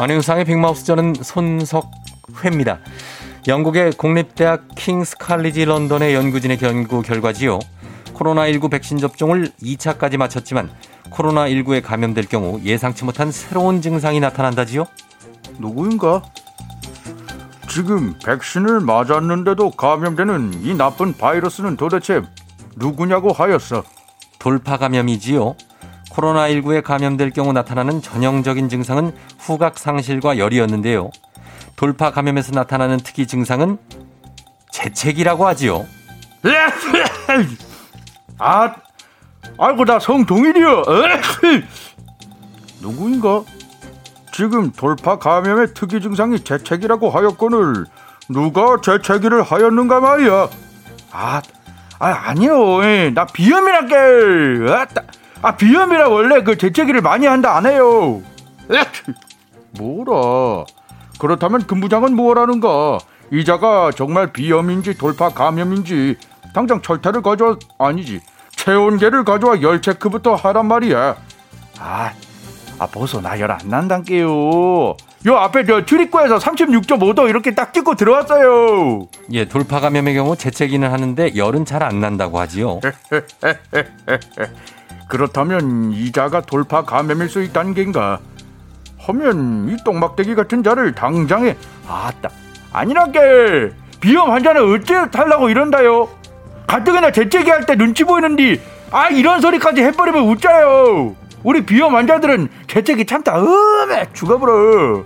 안윤상의 빅마우스 저는 손석회입니다. 영국의 공립대학 킹스 칼리지 런던의 연구진의 연구 결과지요. 코로나19 백신 접종을 2차까지 마쳤지만 코로나19에 감염될 경우 예상치 못한 새로운 증상이 나타난다지요. 누구인가? 지금 백신을 맞았는데도 감염되는 이 나쁜 바이러스는 도대체 누구냐고 하였어. 돌파 감염이지요. 코로나19에 감염될 경우 나타나는 전형적인 증상은 후각 상실과 열이었는데요. 돌파 감염에서 나타나는 특이 증상은 재채기라고 하지요. 아, 아이고 나 성동일이여. 누구인가? 지금 돌파 감염의 특이 증상이 재채기라고 하였거늘 누가 재채기를 하였는가 말이야. 아, 아 아니요. 예, 나 비염이란게. 아따. 아 비염이라 원래 그 재채기를 많이 한다 안 해요. 뭐라? 그렇다면 근부장은 뭐라는가? 이자가 정말 비염인지 돌파 감염인지 당장 철퇴를 가져와 아니지 체온계를 가져와 열 체크부터 하란 말이야. 아, 아 보소 나열 안 난단게요. 요 앞에 저 출입구에서 36.5도 이렇게 딱 찍고 들어왔어요. 예, 돌파 감염의 경우 재채기는 하는데 열은 잘 안 난다고 하지요. 그렇다면 이 자가 돌파 감염일 수 있다는 겐가? 하면 이 똥막대기 같은 자를 당장에 아따 아니라게 비염 환자는 어째 탈라고 이런다요? 가뜩이나 재채기 할 때 눈치 보이는디 아 이런 소리까지 해버리면 웃자요. 우리 비염 환자들은 재채기 참다 음에 죽어버려.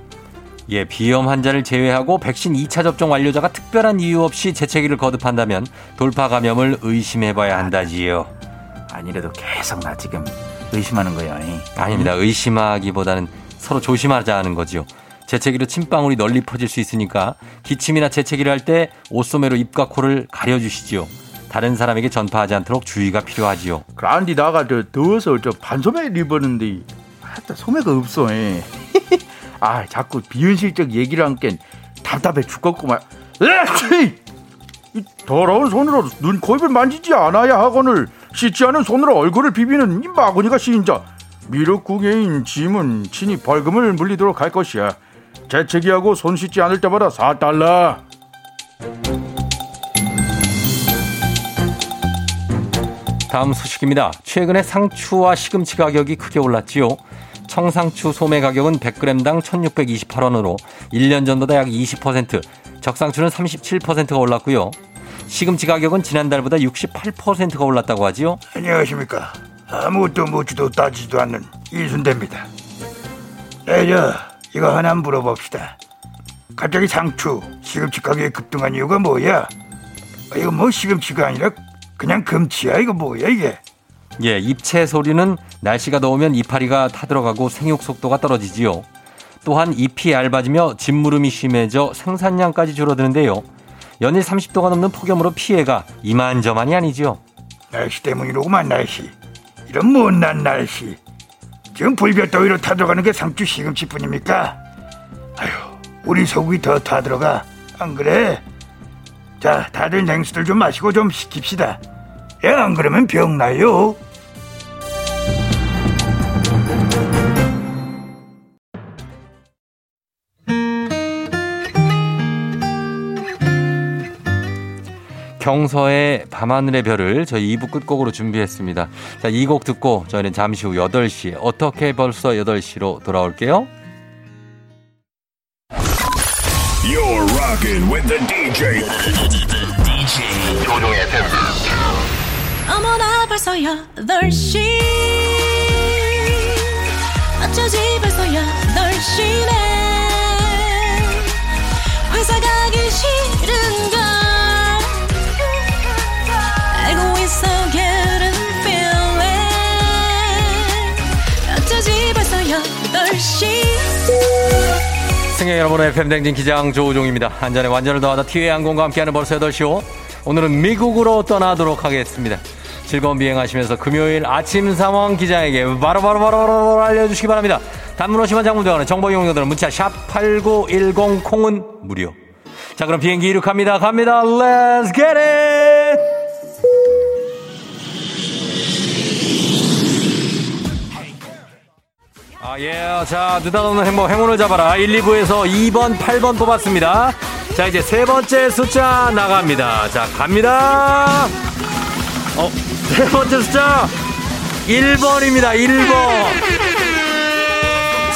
예, 비염 환자를 제외하고 백신 2차 접종 완료자가 특별한 이유 없이 재채기를 거듭한다면 돌파 감염을 의심해봐야 한다지요. 아니래도 계속 나 지금 의심하는 거야. 아닙니다. 의심하기보다는 서로 조심하자는 거지요. 재채기로 침방울이 널리 퍼질 수 있으니까 기침이나 재채기를 할 때 옷소매로 입과 코를 가려주시지요. 다른 사람에게 전파하지 않도록 주의가 필요하지요. 그란디 나가 저 더워서 저 반소매 입었는데 하여튼 소매가 없어. 에. 아 자꾸 비현실적 얘기를 한게 답답해 죽겠구만. 에이! 이 더러운 손으로 눈, 코, 입을 만지지 않아야 하거늘 씻지 않은 손으로 얼굴을 비비는 이 마구니가 시인자 미륵궁예인 짐은 친히 벌금을 물리도록 할 것이야. 재채기하고 손 씻지 않을 때마다 4달러. 다음 소식입니다. 최근에 상추와 시금치 가격이 크게 올랐지요. 청상추 소매 가격은 100g당 1628원으로 1년 전보다 약 20%, 적상추는 37%가 올랐고요. 시금치 가격은 지난달보다 68%가 올랐다고 하지요. 안녕하십니까. 아무것도 묻지도 따지지도 않는 이순대입니다. 네, 저 이거 하나 물어봅시다. 갑자기 상추, 시금치 가격이 급등한 이유가 뭐야? 아, 이거 뭐 시금치가 아니라 그냥 금치야 이거 뭐야 이게? 예, 입체 소리는 날씨가 더우면 이파리가 타들어가고 생육 속도가 떨어지지요. 또한 잎이 얇아지며 짓무름이 심해져 생산량까지 줄어드는데요. 연일 30도가 넘는 폭염으로 피해가 이만저만이 아니지요. 날씨 때문이로구만 날씨. 이런 못난 날씨. 지금 불볕더위로 타들어가는 게 상추 시금치뿐입니까? 아휴, 우리 소고기 더 타들어가. 안 그래? 자, 다들 냉수들 좀 마시고 좀 식힙시다. 야, 안 그러면 병 나요. 경서의 밤하늘의 별을 저희 2부 끝곡으로 준비했습니다. 자, 이 곡 듣고 저희는 잠시 후 8시에 어떻게 벌써 8시로 돌아올게요. You're rocking with the DJ. DJ 조종의 어머나 벌써 8시 어쩌지 벌써 8시네 회사 가 승객 여러분의 FM 댕진 기장 조우종입니다. 한잔의 완전을 더하다 티웨이 항공과 함께하는 벌써 8시오. 오늘은 미국으로 떠나도록 하겠습니다. 즐거운 비행하시면서 금요일 아침 상황 기자에게 바로 바로 바로 알려주시기 바랍니다. 단문 50원 장문대원은 정보 이용료들은 문자 샵 8910 콩은 무료. 자 그럼 비행기 이륙합니다. 갑니다. Let's get it! 아, 예. 자, 느닷없는 행복, 행운을 잡아라. 1, 2부에서 2번, 8번 뽑았습니다. 자, 이제 세 번째 숫자 나갑니다. 자, 갑니다. 어, 세 번째 숫자 1번입니다. 1번.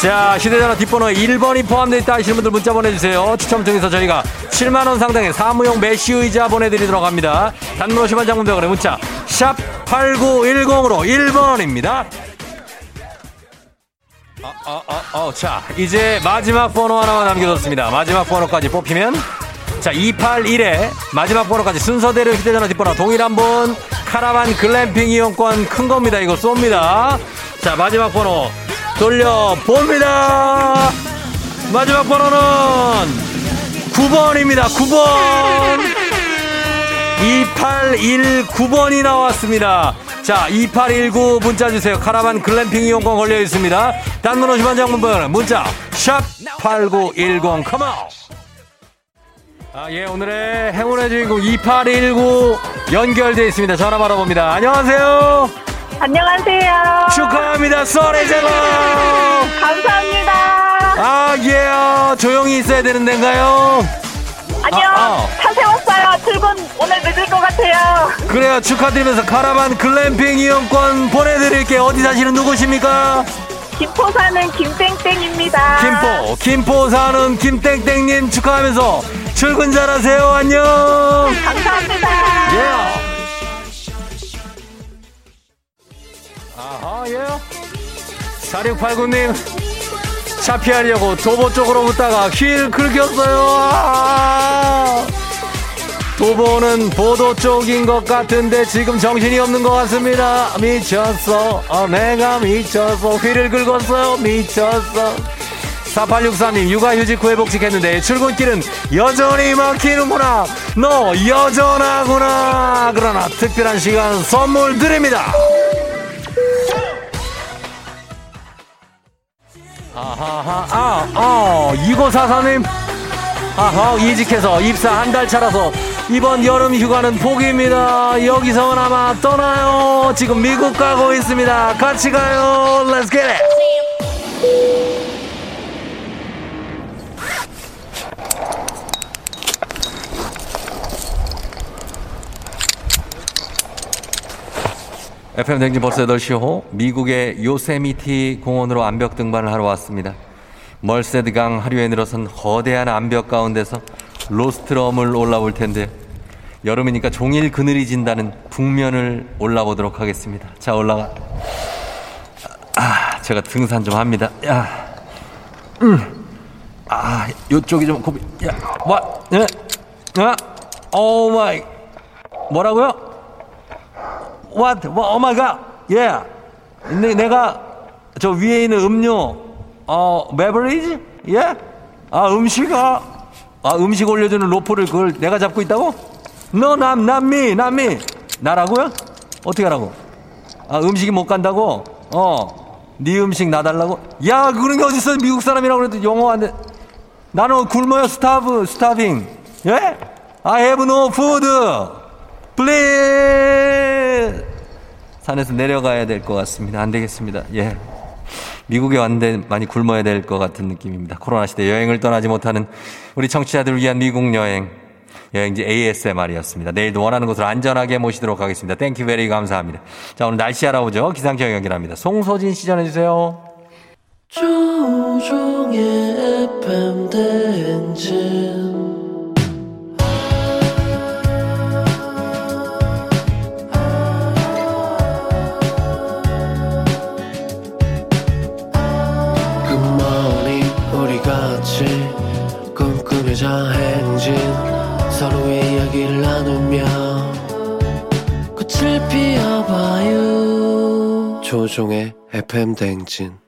자, 휴대전화 뒷번호에 1번이 포함되어 있다 하시는 분들 문자 보내주세요. 추첨 통해서 저희가 7만원 상당의 사무용 메쉬 의자 보내드리도록 합니다. 단문 50원 장문 100원의 문자, 샵 8910으로 1번입니다. 어, 어, 어, 어, 자, 이제 마지막 번호 하나만 남겨뒀습니다. 마지막 번호까지 뽑히면, 자, 281에 마지막 번호까지 순서대로 휴대전화 뒷번호 동일한 분, 카라반 글램핑 이용권 큰 겁니다. 이거 쏩니다. 자, 마지막 번호 돌려봅니다. 마지막 번호는 9번입니다. 9번. 2819번이 나왔습니다. 자, 2819 문자 주세요. 카라반 글램핑 이용권 걸려 있습니다. 단문 50원 장문번 문자 샵 8910 컴온. 아, 예, 오늘의 행운의 주인공 2819 연결되어 있습니다. 전화 받아봅니다. 안녕하세요. 안녕하세요. 축하합니다. 제거. 감사합니다. 아, 예. 조용히 있어야 되는 데인가요? 아니요. 아, 아. 차 세웠어요. 출근 오늘 늦을 것 같아요. 그래요. 축하드리면서 카라반 글램핑 이용권 보내드릴게요. 어디 사시는 누구십니까? 김포 사는 김땡땡입니다. 김포, 김포 사는 김땡땡님 축하하면서 출근 잘하세요. 안녕. 감사합니다. 예. 아하, 예. 4689님, 차 피하려고 도보 쪽으로 붙다가 휠 긁혔어요. 아. 도보는 보도 쪽인 것 같은데 지금 정신이 없는 것 같습니다. 미쳤어. 어, 내가 미쳤어. 휠을 긁었어요. 미쳤어. 4863님, 육아휴직 후에 복직했는데 출근길은 여전히 막히는구나. 너 여전하구나. 그러나 특별한 시간 선물 드립니다. 아하하, 아, 어, 2944님. 아하, 이직해서 입사 한 달 차라서 이번 여름 휴가는 포기입니다. 여기서는 아마 떠나요. 지금 미국 가고 있습니다. 같이 가요. Let's get it. FM 댕진 벌써 8시 호 미국의 요세미티 공원으로 암벽 등반을 하러 왔습니다. 멀세드강 하류에 늘어선 거대한 암벽 가운데서 로스트럼을 올라볼 텐데 여름이니까 종일 그늘이 진다는 북면을 올라보도록 하겠습니다. 자 올라가. 아 제가 등산 좀 합니다. 야, 음, 아 요쪽이 좀 고비. 야, 와, 예, 아, Oh my, 뭐라고요? What? Oh my god. Yeah. 근데 내가 저 위에 있는 음료 어 beverage? 예? 아 음식 아 아 음식 올려주는 로프를 그걸 내가 잡고 있다고? 너 남 남미 남미 나라고요? 어떻게 하라고? 아 음식이 못 간다고? 어 네 음식 나 달라고? 야 그런 게 어딨어 미국 사람이라고 그래도 영어 안 돼 나는 굶어요 starve starving 예? I have no food please 산에서 내려가야 될 것 같습니다. 안 되겠습니다. 예. 미국에 왔는데 많이 굶어야 될 것 같은 느낌입니다. 코로나 시대 여행을 떠나지 못하는 우리 청취자들을 위한 미국 여행. 여행지 ASMR이었습니다. 내일도 원하는 곳으로 안전하게 모시도록 하겠습니다. Thank you very 감사합니다. 자, 오늘 날씨 알아보죠. 기상청 연결합니다. 송소진 시 전해주세요. 조종의 FM 대행진 조종의 FM 대행진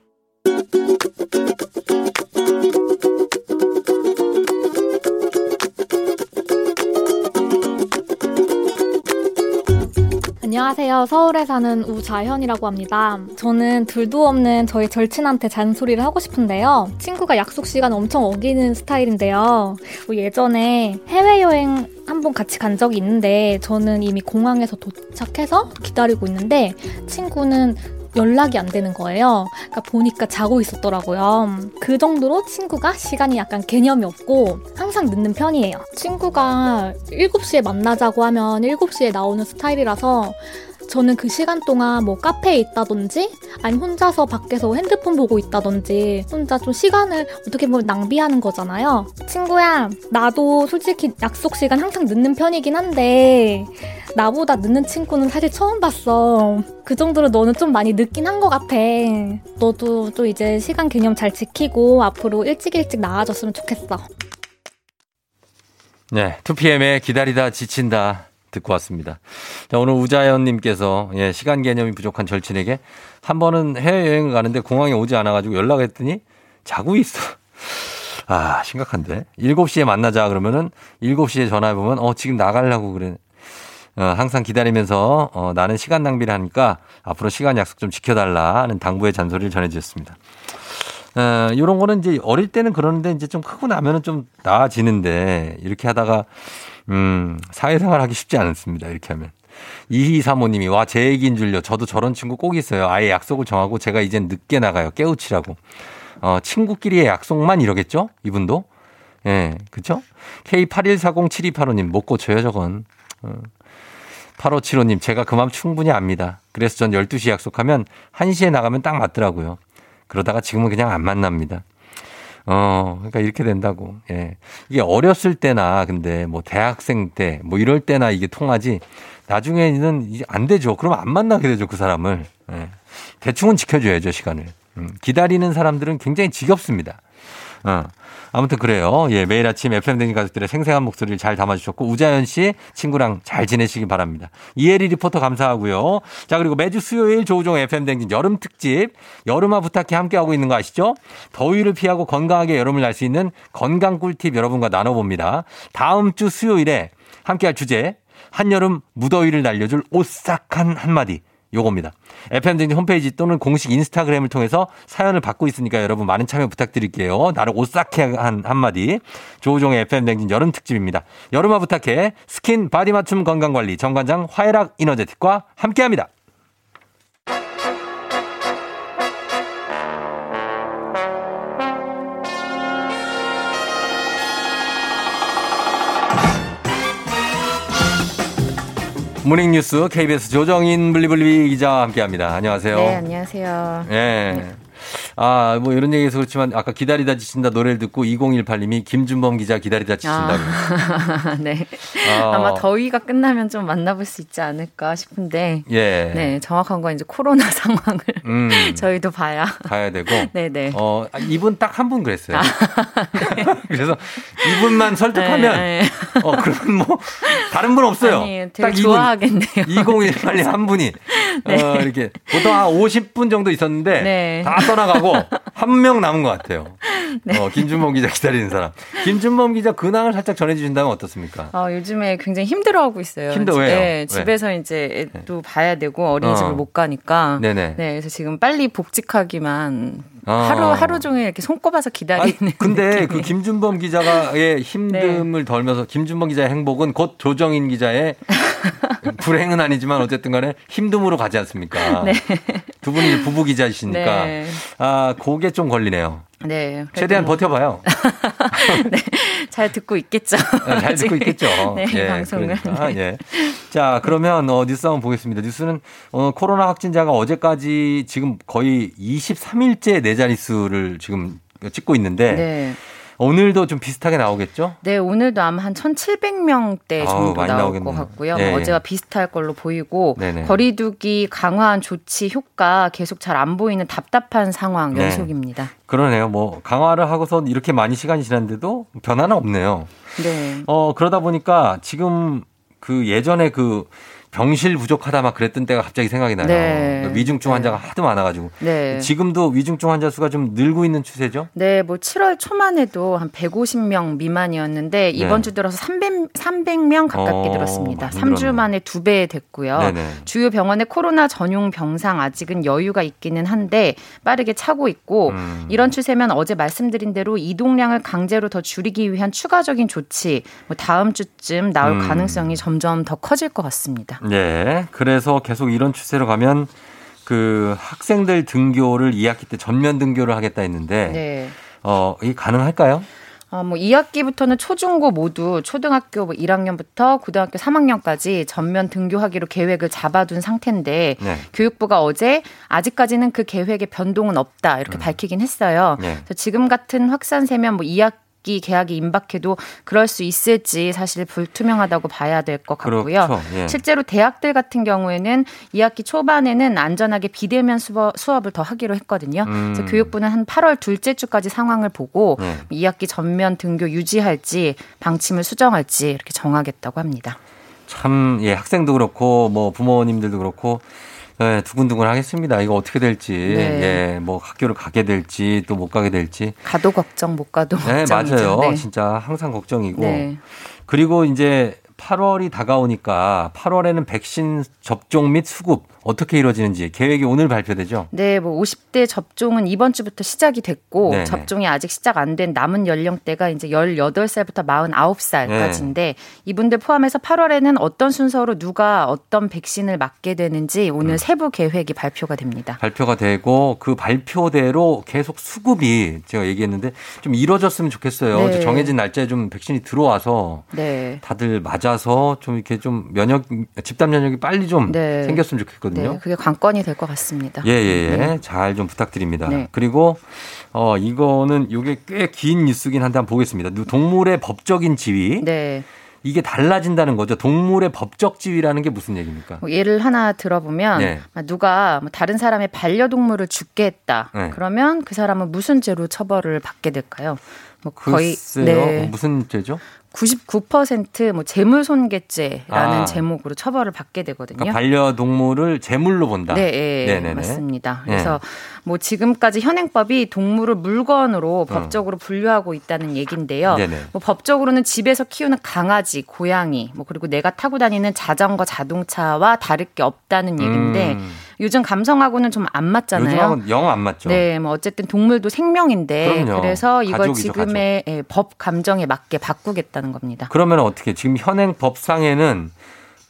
안녕하세요. 서울에 사는 우자현이라고 합니다. 저는 둘도 없는 저희 절친한테 잔소리를 하고 싶은데요. 친구가 약속 시간 엄청 어기는 스타일인데요. 뭐 예전에 해외여행 한번 같이 간 적이 있는데 저는 이미 공항에서 도착해서 기다리고 있는데 친구는 연락이 안 되는 거예요. 그러니까 보니까 자고 있었더라고요. 그 정도로 친구가 시간이 약간 개념이 없고 항상 늦는 편이에요. 친구가 7시에 만나자고 하면 7시에 나오는 스타일이라서 저는 그 시간 동안 뭐 카페에 있다든지 아니 혼자서 밖에서 핸드폰 보고 있다든지 혼자 좀 시간을 어떻게 보면 낭비하는 거잖아요. 친구야, 나도 솔직히 약속 시간 항상 늦는 편이긴 한데 나보다 늦는 친구는 사실 처음 봤어. 그 정도로 너는 좀 많이 늦긴 한 것 같아. 너도 좀 이제 시간 개념 잘 지키고 앞으로 일찍 일찍 나아졌으면 좋겠어. 네, 2PM의 기다리다 지친다 듣고 왔습니다. 자, 오늘 우자연님께서 예, 시간 개념이 부족한 절친에게 한 번은 해외여행을 가는데 공항에 오지 않아가지고 연락했더니 자고 있어. 아, 심각한데. 7시에 만나자 그러면은 7시에 전화해보면 어, 지금 나가려고 그래. 어, 항상 기다리면서 어, 나는 시간 낭비를 하니까 앞으로 시간 약속 좀 지켜달라 하는 당부의 잔소리를 전해주셨습니다. 어, 요런 거는 이제 어릴 때는 그러는데 이제 좀 크고 나면은 좀 나아지는데 이렇게 하다가 음, 사회생활 하기 쉽지 않습니다. 이렇게 하면. 이희 사모님이 와 제 얘기인 줄요. 저도 저런 친구 꼭 있어요. 아예 약속을 정하고 제가 이젠 늦게 나가요. 깨우치라고. 어, 친구끼리의 약속만 이러겠죠? 이분도? 예, 그쵸? K81407285님 못 고쳐요, 저건. 어. 8575님, 제가 그 마음 충분히 압니다. 그래서 전 12시 약속하면 1시에 나가면 딱 맞더라고요. 그러다가 지금은 그냥 안 만납니다. 어, 그러니까 이렇게 된다고. 예. 이게 어렸을 때나 근데 뭐 대학생 때 뭐 이럴 때나 이게 통하지 나중에는 이제 안 되죠. 그러면 안 만나게 되죠. 그 사람을. 예. 대충은 지켜줘야죠. 시간을. 음, 기다리는 사람들은 굉장히 지겹습니다. 어. 아무튼 그래요. 예, 매일 아침 FM댕진 가족들의 생생한 목소리를 잘 담아주셨고, 우자연 씨 친구랑 잘 지내시기 바랍니다. 이혜리 리포터 감사하고요. 자, 그리고 매주 수요일 조우종 FM댕진 여름 특집, 여름아 부탁해 함께 하고 있는 거 아시죠? 더위를 피하고 건강하게 여름을 날 수 있는 건강 꿀팁 여러분과 나눠봅니다. 다음 주 수요일에 함께할 주제, 한여름 무더위를 날려줄 오싹한 한마디. 요겁니다. FM대행진 홈페이지 또는 공식 인스타그램을 통해서 사연을 받고 있으니까 여러분 많은 참여 부탁드릴게요. 나를 오싹해 한 한마디. 조우종의 FM대행진 여름 특집입니다. 여름아 부탁해 스킨 바디 맞춤 건강관리 정관장 화해락 이너제틱과 함께합니다. 모닝뉴스 KBS 조정인 블리블리 기자와 함께합니다. 안녕하세요. 네, 안녕하세요. 예. 아, 뭐 이런 얘기해서 그렇지만 아까 기다리다 지친다 노래를 듣고 2018님이 김준범 기자 기다리다 지친다고. 아, 네. 아. 아. 마 더위가 끝나면 좀 만나볼 수 있지 않을까 싶은데. 예. 네, 정확한 건 이제 코로나 상황을 음. 저희도 봐야. 가야 되고. 네네. 어, 이분 딱 한 분 그랬어요. 그래서 이분만 설득하면 네, 네. 어, 그러면 뭐 다른 분 없어요. 아니, 되게 좋아하겠네요. 2018님 한 분이 네. 어, 이렇게 보통 한 50분 정도 있었는데 네. 다 떠나가고 한 명 남은 것 같아요. 네. 어, 김준범 기자 기다리는 사람. 김준범 기자 근황을 살짝 전해주신다면 어떻습니까? 어, 요즘에 굉장히 힘들어하고 있어요. 힘들어, 지- 왜요? 네, 왜? 집에서 이제 애도 봐야 되고 어린이집을 어. 못 가니까. 네네. 네, 그래서 지금 빨리 복직하기만 어. 하루 하루 종일 이렇게 손꼽아서 기다리는. 아니, 근데 느낌이에요. 그 김준범 기자가의 힘듦을 덜면서 김준범 기자의 행복은 곧 조정인 기자의 불행은 아니지만 어쨌든 간에 힘듦으로 가지 않습니까? 네. 두 분이 부부 기자이시니까 네. 아, 그게 좀 걸리네요. 네. 최대한 뭐 버텨봐요. 잘 듣고 있겠죠. 아, 잘 듣고 있겠죠. 네, 이 방송을. 그러니까, 예. 자, 그러면 어, 뉴스 한번 보겠습니다. 뉴스는 어, 코로나 확진자가 어제까지 지금 거의 23일째 네 자릿수를 지금 찍고 있는데 네. 오늘도 좀 비슷하게 나오겠죠? 네, 오늘도 아마 한 1,700명대 아우, 정도 많이 나올 나오겠네요. 것 같고요. 예, 예. 어제와 비슷할 걸로 보이고 네네. 거리두기 강화한 조치 효과 계속 잘 안 보이는 답답한 상황 네. 연속입니다. 그러네요. 뭐 강화를 하고서 이렇게 많이 시간이 지났는데도 변화는 없네요. 네. 어 그러다 보니까 지금 그 예전에 그 병실 부족하다 막 그랬던 때가 갑자기 생각이 나요. 네. 그러니까 위중증 환자가 하도 많아가지고 네. 지금도 위중증 환자 수가 좀 늘고 있는 추세죠? 네, 뭐 7월 초만 해도 한 150명 미만이었는데 이번 네. 주 들어서 300, 300명 가깝게 어, 늘었습니다. 많이 3주 늘었네. 만에 두 배 됐고요. 네네. 주요 병원의 코로나 전용 병상 아직은 여유가 있기는 한데 빠르게 차고 있고 음. 이런 추세면 어제 말씀드린 대로 이동량을 강제로 더 줄이기 위한 추가적인 조치 뭐 다음 주쯤 나올 음. 가능성이 점점 더 커질 것 같습니다. 예. 그래서 계속 이런 추세로 가면 그 학생들 등교를 2학기 때 전면 등교를 하겠다 했는데 네. 어, 이게 가능할까요? 어, 뭐 2학기부터는 초중고 모두 초등학교 뭐 1학년부터 고등학교 3학년까지 전면 등교하기로 계획을 잡아둔 상태인데 네. 교육부가 어제 아직까지는 그 계획에 변동은 없다 이렇게 밝히긴 했어요. 네. 그래서 지금 같은 확산 세면 뭐 2학 기 개학이 임박해도 그럴 수 있을지 사실 불투명하다고 봐야 될 것 같고요. 그렇죠. 예. 실제로 대학들 같은 경우에는 2학기 초반에는 안전하게 비대면 수업, 수업을 더 하기로 했거든요. 음. 그래서 교육부는 한 8월 둘째 주까지 상황을 보고 네. 2학기 전면 등교 유지할지 방침을 수정할지 이렇게 정하겠다고 합니다. 참, 예, 학생도 그렇고, 뭐, 부모님들도 그렇고, 예, 두근두근 하겠습니다. 이거 어떻게 될지, 네. 예, 뭐, 학교를 가게 될지, 또 못 가게 될지. 가도 걱정 못 가도 네, 걱정이죠. 맞아요. 네. 진짜 항상 걱정이고. 네. 그리고 이제 8월이 다가오니까 8월에는 백신 접종 및 수급 어떻게 이루어지는지 계획이 오늘 발표되죠. 네, 뭐 50대 접종은 이번 주부터 시작이 됐고 네네. 접종이 아직 시작 안 된 남은 연령대가 이제 18살부터 49살까지인데 네. 이분들 포함해서 8월에는 어떤 순서로 누가 어떤 백신을 맞게 되는지 오늘 음. 세부 계획이 발표가 됩니다. 발표가 되고 그 발표대로 계속 수급이 제가 얘기했는데 좀 이루어졌으면 좋겠어요. 네. 정해진 날짜에 좀 백신이 들어와서 네. 다들 맞아서 좀 이렇게 좀 면역 집단 면역이 빨리 좀 네. 생겼으면 좋겠거든요. 네, 그게 관건이 될 것 같습니다. 예, 예, 예. 네. 잘좀 부탁드립니다. 네. 그리고, 어, 이거는 요게 꽤 긴 뉴스긴 한데 한번 보겠습니다. 동물의 법적인 지위. 네. 이게 달라진다는 거죠. 동물의 법적 지위라는 게 무슨 얘기입니까? 뭐 예를 하나 들어보면 네. 누가 뭐 다른 사람의 반려동물을 죽게 했다. 네. 그러면 그 사람은 무슨 죄로 처벌을 받게 될까요? 뭐 거의 글쎄요. 네. 무슨 죄죠? 99%뭐 재물 손괴죄라는 아. 제목으로 처벌을 받게 되거든요. 그러니까 반려동물을 제물로 본다. 네, 예, 네네네. 맞습니다. 네. 그래서 뭐 지금까지 현행법이 동물을 물건으로 어. 법적으로 분류하고 있다는. 네네. 뭐 법적으로는 집에서 키우는 강아지, 고양이, 뭐 그리고 내가 타고 다니는 자전거, 자동차와 다를 게 없다는 얘기인데 음. 요즘 감성하고는 좀 안 맞잖아요. 영 안 맞죠. 네, 뭐 어쨌든 동물도 생명인데 그럼요. 그래서 이걸 가족이죠, 지금의 예, 법 감정에 맞게 바꾸겠다는 겁니다. 그러면 어떻게 지금 현행 법상에는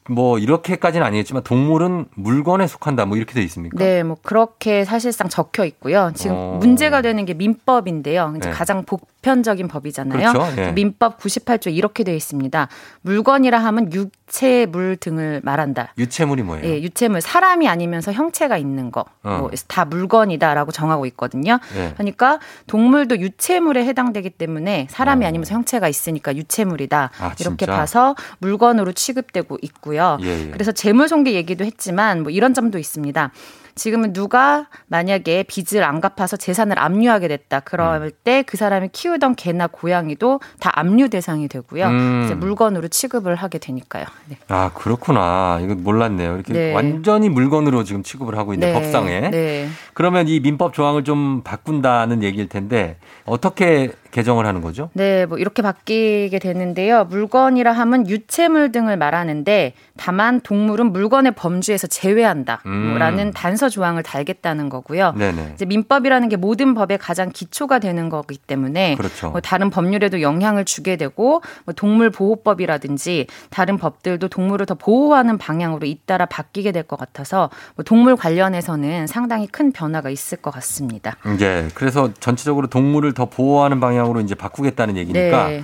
뭐 이렇게까지는 아니겠지만 동물은 물건에 속한다 뭐 이렇게 돼 있습니까? 네, 뭐 그렇게 사실상 적혀 있고요. 지금 어. 문제가 되는 게 민법인데요. 이제 네. 가장 보편적인 법이잖아요. 그렇죠. 네. 민법 98조 이렇게 되어 있습니다. 물건이라 하면 유체물 등을 말한다. 유체물이 뭐예요? 예, 유체물 사람이 아니면서 형체가 있는 거. 어. 뭐다 물건이다라고 정하고 있거든요. 네. 그러니까 동물도 유체물에 해당되기 때문에 사람이 아니면서 형체가 있으니까 유체물이다. 어. 아, 이렇게 진짜? 봐서 물건으로 취급되고 있고요. 예, 예. 그래서 재물 손괴 얘기도 했지만 뭐 이런 점도 있습니다. 지금은 누가 만약에 빚을 안 갚아서 재산을 압류하게 됐다. 그럴 음. 때그 사람이 키우던 개나 고양이도 다 압류 대상이 되고요. 음. 이제 물건으로 취급을 하게 되니까요. 네. 아 그렇구나. 이거 몰랐네요. 이렇게 네. 완전히 물건으로 지금 취급을 하고 있는 네. 법상에. 네. 그러면 이 민법 조항을 좀 바꾼다는 얘기일 텐데 어떻게 개정을 하는 거죠? 네, 뭐 이렇게 바뀌게 되는데요. 물건이라 하면 유체물 등을 말하는데 다만 동물은 물건의 범주에서 제외한다라는 음. 단서 조항을 달겠다는 거고요. 네네. 이제 민법이라는 게 모든 법의 가장 기초가 되는 거기 때문에 그렇죠. 뭐 다른 법률에도 영향을 주게 되고 뭐 동물 보호법이라든지 다른 법들도 동물을 더 보호하는 방향으로 잇따라 바뀌게 될 것 같아서 뭐 동물 관련해서는 상당히 큰 변화가 있을 것 같습니다. 예. 그래서 전체적으로 동물을 더 보호하는 방향 으로 이제 바꾸겠다는 얘기니까 네.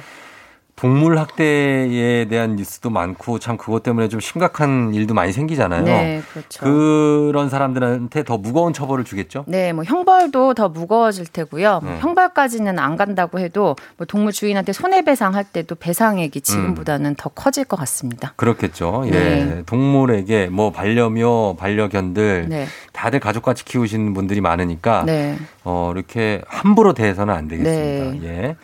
동물 학대에 대한 뉴스도 많고 참 그것 때문에 좀 심각한 일도 많이 생기잖아요. 네, 그렇죠. 그런 사람들한테 더 무거운 처벌을 주겠죠? 네, 뭐 형벌도 더 무거워질 테고요. 뭐 네. 형벌까지는 안 간다고 해도 뭐 동물 주인한테 손해배상 할 때도 배상액이 지금보다는 더 커질 것 같습니다. 그렇겠죠. 예. 네. 동물에게 뭐 반려묘, 반려견들 네. 다들 가족같이 키우시는 분들이 많으니까 네. 어, 이렇게 함부로 대해서는 안 되겠습니다. 예.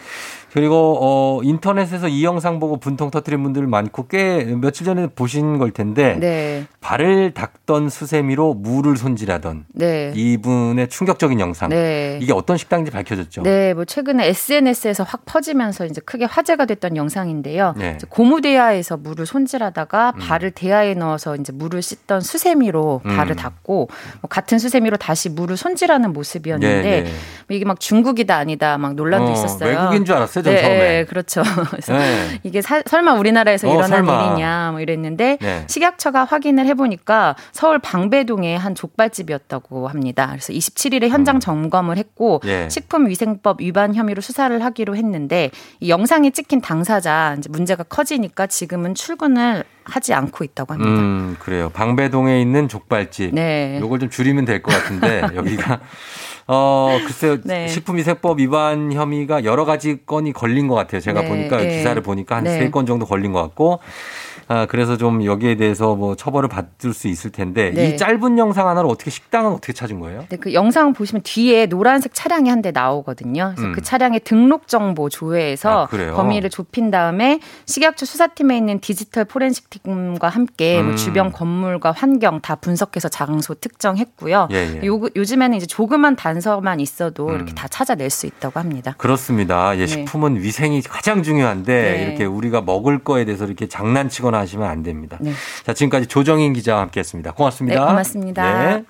그리고 어 인터넷에서 이 영상 보고 분통 터트린 분들 많고 꽤 며칠 전에 보신 걸 텐데 네. 발을 닦던 수세미로 물을 손질하던 네. 이분의 충격적인 영상. 네. 이게 어떤 식당인지 밝혀졌죠. 네, 뭐 최근에 SNS에서 확 퍼지면서 이제 크게 화제가 됐던 영상인데요. 네. 이제 고무 대야에서 물을 손질하다가 발을 대야에 넣어서 이제 물을 씻던 수세미로 음. 발을 닦고 뭐 같은 수세미로 다시 물을 손질하는 모습이었는데 네, 네. 뭐 이게 막 중국이다 아니다 막 논란도 어, 있었어요. 외국인 줄 알았어요. 알았죠, 전 네, 처음에. 네, 그렇죠. 그래서 네. 이게 사- 설마 우리나라에서 어, 일어난 설마. 일이냐 뭐 이랬는데 네. 식약처가 확인을 해보니까 서울 방배동의 한 족발집이었다고 합니다. 그래서 27일에 현장 점검을 했고 음. 예. 식품위생법 위반 혐의로 수사를 하기로 했는데 이 영상이 찍힌 당사자 이제 문제가 커지니까 지금은 출근을 하지 않고 있다고 합니다. 음, 그래요. 방배동에 있는 족발집. 네. 요걸 좀 줄이면 될 것 같은데, 여기가. 어, 글쎄요. 네. 식품위생법 위반 혐의가 여러 가지 건이 걸린 것 같아요. 제가 네, 보니까 네. 기사를 보니까 한 네. 세건 정도 걸린 것 같고. 아, 그래서 좀 여기에 대해서 뭐 처벌을 받을 수 있을 텐데, 네. 이 짧은 영상 하나로 어떻게 식당은 어떻게 찾은 거예요? 네, 그 영상 보시면 뒤에 노란색 차량이 한 대 나오거든요. 그래서 음. 그 차량의 등록 정보 조회해서 아? 범위를 좁힌 다음에 식약처 수사팀에 있는 디지털 포렌식 팀과 함께 뭐 음. 주변 건물과 환경 다 분석해서 장소 특정했고요. 예, 예. 요, 요즘에는 이제 조그만 단서만 있어도 음. 이렇게 다 찾아낼 수 있다고 합니다. 그렇습니다. 예, 네. 식품은 위생이 가장 중요한데 네. 이렇게 우리가 먹을 거에 대해서 이렇게 장난치거나 하시면 안 됩니다. 네. 자, 지금까지 조정인 기자와 함께 했습니다. 고맙습니다. 네, 고맙습니다. 네.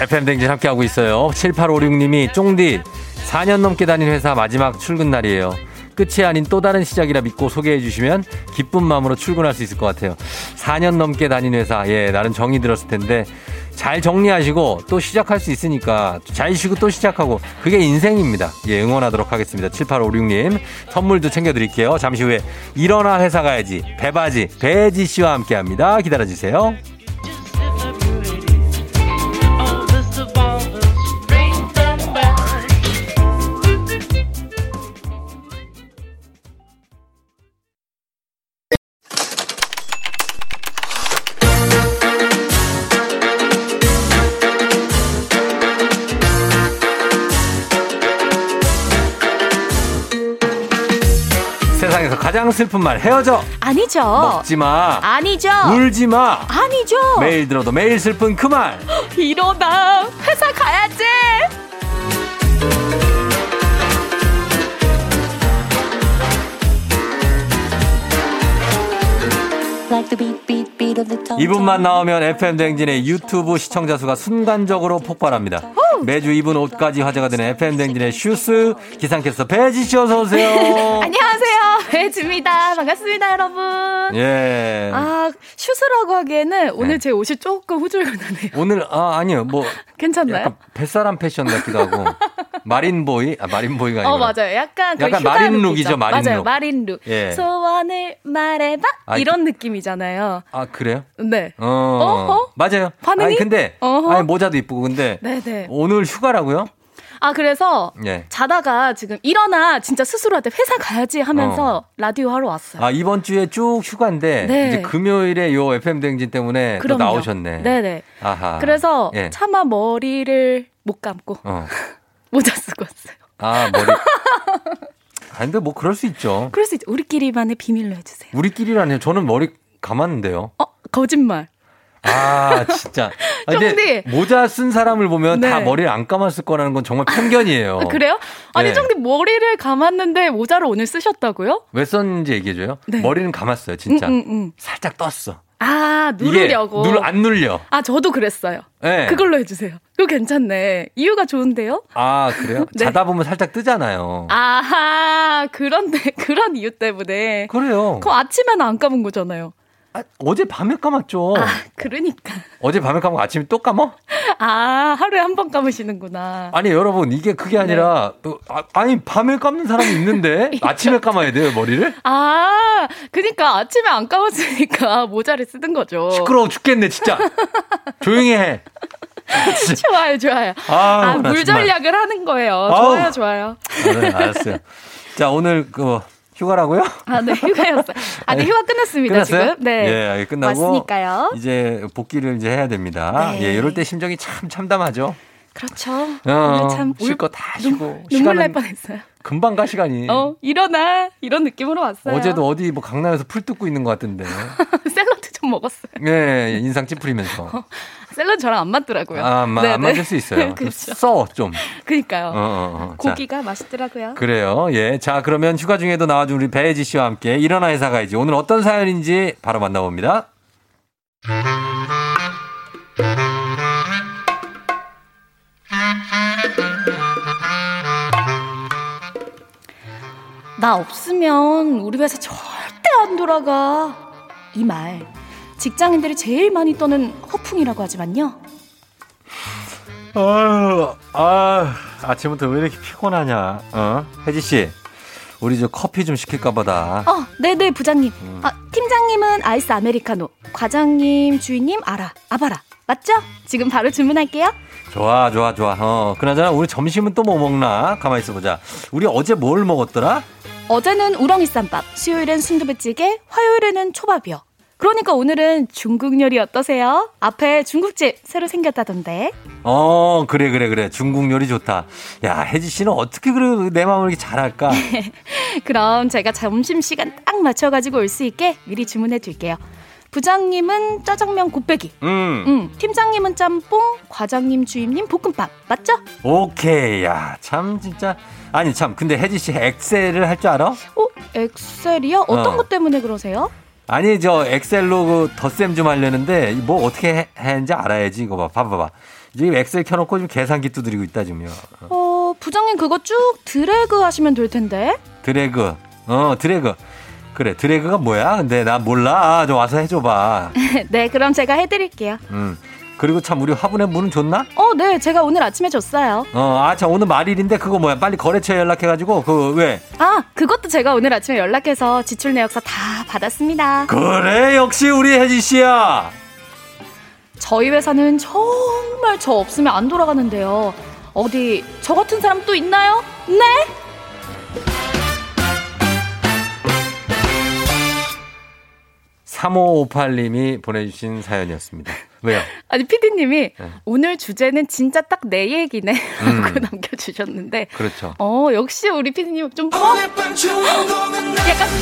FM 댕진 함께하고 있어요. 7856님이 쫑디 4년 넘게 다닌 회사 마지막 출근 날이에요. 끝이 아닌 또 다른 시작이라 믿고 소개해 주시면 기쁜 마음으로 출근할 수 있을 것 같아요. 4년 넘게 다닌 회사, 예, 나름 정이 들었을 텐데 잘 정리하시고 또 시작할 수 있으니까 잘 쉬고 또 시작하고 그게 인생입니다. 예, 응원하도록 하겠습니다. 7856님 선물도 챙겨드릴게요. 잠시 후에 일어나 회사 가야지 배바지 배지 씨와 함께합니다. 기다려주세요. 세상에서 가장 슬픈 말 헤어져 아니죠. 먹지 마 아니죠. 울지 마 아니죠. 매일 들어도 매일 슬픈 그 말 일어나. 회사 가야지. 이분만 나오면 FM 댕진의 유튜브 시청자 수가 순간적으로 폭발합니다. 매주 이분 옷까지 화제가 되는 FM 댕진의 슈스 기상캐스터 배지 씨 어서 오세요. 안녕 배혜지입니다. 반갑습니다, 여러분. 예. 아, 슈스라고 하기에는 오늘 제 옷이 조금 후줄근하네요. 오늘 아 아니요 뭐 괜찮나요? 약간 뱃사람 패션 같기도 하고 마린보이 아 마린보이가 아니고 어, 맞아요. 약간 그 약간 휴가 marine look이죠. look이죠, marine 맞아요. look. marine look. 예. 소원을 말해봐. 아, 이런 느낌이잖아요. 아 그래요? 네. 어 어허? 맞아요. 반응이? 아니 근데 어허? 아니 모자도 이쁘고 근데 네네. 오늘 휴가라고요? 아, 그래서 예. 자다가 지금 일어나 진짜 스스로한테 회사 가야지 하면서 라디오 하러 왔어요. 아 이번 주에 쭉 휴가인데 네. 이제 금요일에 요 FM 댕진 때문에 또 그럼요. 나오셨네. 네네. 아하. 그래서 예. 차마 머리를 못 감고 어. 모자 쓰고 왔어요. 아 머리. 아 근데 뭐 그럴 수 있죠. 그럴 수 있죠. 우리끼리만의 비밀로 해주세요. 우리끼리라니요. 저는 머리 감았는데요. 어, 거짓말. 아 진짜. 아, 근데. 모자 쓴 사람을 보면 다 네. 머리를 안 감았을 거라는 건 정말 편견이에요. 아, 그래요? 아니, 네. 정디 머리를 감았는데 모자를 오늘 쓰셨다고요? 왜 썼는지 얘기해줘요. 머리는 감았어요, 진짜. 네. 음, 음, 음. 살짝 떴어. 아, 누르려고. 눌, 안 눌려. 아, 저도 그랬어요. 네. 그걸로 해주세요. 그거 괜찮네. 이유가 좋은데요? 아, 그래요? 네. 자다 보면 살짝 뜨잖아요. 아하, 그런데, 그런 이유 때문에. 그래요. 그럼 아침에는 안 감은 거잖아요. 어제 밤에 감았죠. 아, 그러니까. 어제 밤에 감고 아침에 또 감어? 아, 하루에 한 번 감으시는구나. 아니, 여러분, 이게 그게 아니라, 또, 아, 니 밤에 감는 사람이 있는데, 아침에 감아야 돼요, 머리를? 아, 그니까 아침에 안 감았으니까 모자를 쓰는 거죠. 시끄러워 죽겠네, 진짜. 조용히 해. 좋아요, 좋아요. 아, 나물 정말. 전략을 하는 거예요. 아우. 좋아요, 좋아요. 네, 알았어요. 자, 오늘, 그, 휴가라고요? 아, 네, 휴가였어요. 아, 네, 휴가 끝났습니다, 끝났어요? 지금. 네. 예, 예, 끝나고. 왔으니까요. 이제 복귀를 이제 해야 됩니다. 네. 예, 이럴 때 심정이 참 참담하죠. 그렇죠. 어, 참쉴 울- 거다 눈- 쉬고. 눈물 날 뻔했어요. 금방 가 시간이. 어, 일어나. 이런 느낌으로 왔어요. 어제도 어디 뭐 강남에서 풀 뜯고 있는 것 같은데. 샐러드 좀 먹었어요. 네, 인상 찌푸리면서. 어, 샐러드 저랑 안 맞더라고요. 아, 마, 안 네, 네. 맞을 수 있어요. 그렇죠. 써, 좀. 그니까요. 어, 어, 어, 어. 고기가 자. 맛있더라고요. 그래요. 예. 자, 그러면 휴가 중에도 나와준 우리 배혜지 씨와 함께 일어나 회사 가야지. 오늘 어떤 사연인지 바로 만나봅니다. 나 없으면 우리 회사 절대 안 돌아가. 이 말 직장인들이 제일 많이 떠는 허풍이라고 하지만요. 아유, 아, 아침부터 왜 이렇게 피곤하냐? 어? 혜지 씨, 우리 저 커피 좀 시킬까 보다. 어, 네네 부장님. 아, 팀장님은 아이스 아메리카노, 과장님, 주인님 아라, 아바라. 맞죠? 지금 바로 주문할게요. 좋아, 좋아, 좋아. 어, 그나저나 우리 점심은 또 뭐 먹나? 가만히 있어 보자. 우리 어제 뭘 먹었더라? 어제는 우렁이 쌈밥, 수요일엔 순두부찌개, 화요일에는 초밥이요. 그러니까 오늘은 중국 요리 어떠세요? 앞에 중국집 새로 생겼다던데. 어, 그래, 그래, 그래. 중국 요리 좋다. 야, 혜지 씨는 어떻게 그래 내 마음을 이렇게 잘할까? 그럼 제가 점심시간 딱 맞춰가지고 올 수 있게 미리 주문해 둘게요. 부장님은 짜장면 곱빼기. 음. 음, 팀장님은 짬뽕, 과장님, 주임님 볶음밥. 맞죠? 오케이. 야, 참, 진짜. 아니, 참. 근데 혜지 씨 엑셀을 할 줄 알아? 어, 엑셀이요? 어떤 어. 것 때문에 그러세요? 아니, 저 엑셀로 그 덧셈 좀 하려는데, 뭐 어떻게 해- 했는지 알아야지. 이거 봐. 봐봐봐. 지금 엑셀 켜놓고 지금 계산기 두드리고 있다, 지금요. 어, 부장님 그거 쭉 드래그 하시면 될 텐데. 드래그. 어, 드래그. 그래, 드래그가 뭐야? 근데 나 몰라. 아, 좀 와서 해줘봐. 네, 그럼 제가 해드릴게요. 음. 그리고 참, 우리 화분의 물은 좋나? 어, 네, 제가 오늘 아침에 줬어요. 어, 아, 참, 오늘 말일인데 그거 뭐야? 빨리 거래처에 연락해가지고, 그, 왜? 아, 그것도 제가 오늘 아침에 연락해서 지출 내역서 다 받았습니다. 그래, 역시 우리 혜지 씨야! 저희 회사는 정말 저 없으면 안 돌아가는데요. 어디 저 같은 사람 또 있나요? 네? 3558님이 보내주신 사연이었습니다. 왜요? 아니 피디님이 네. 오늘 주제는 진짜 딱 내 얘기네 음. 라고 남겨주셨는데 그렇죠. 어 역시 우리 피디님 좀 뻔. 약간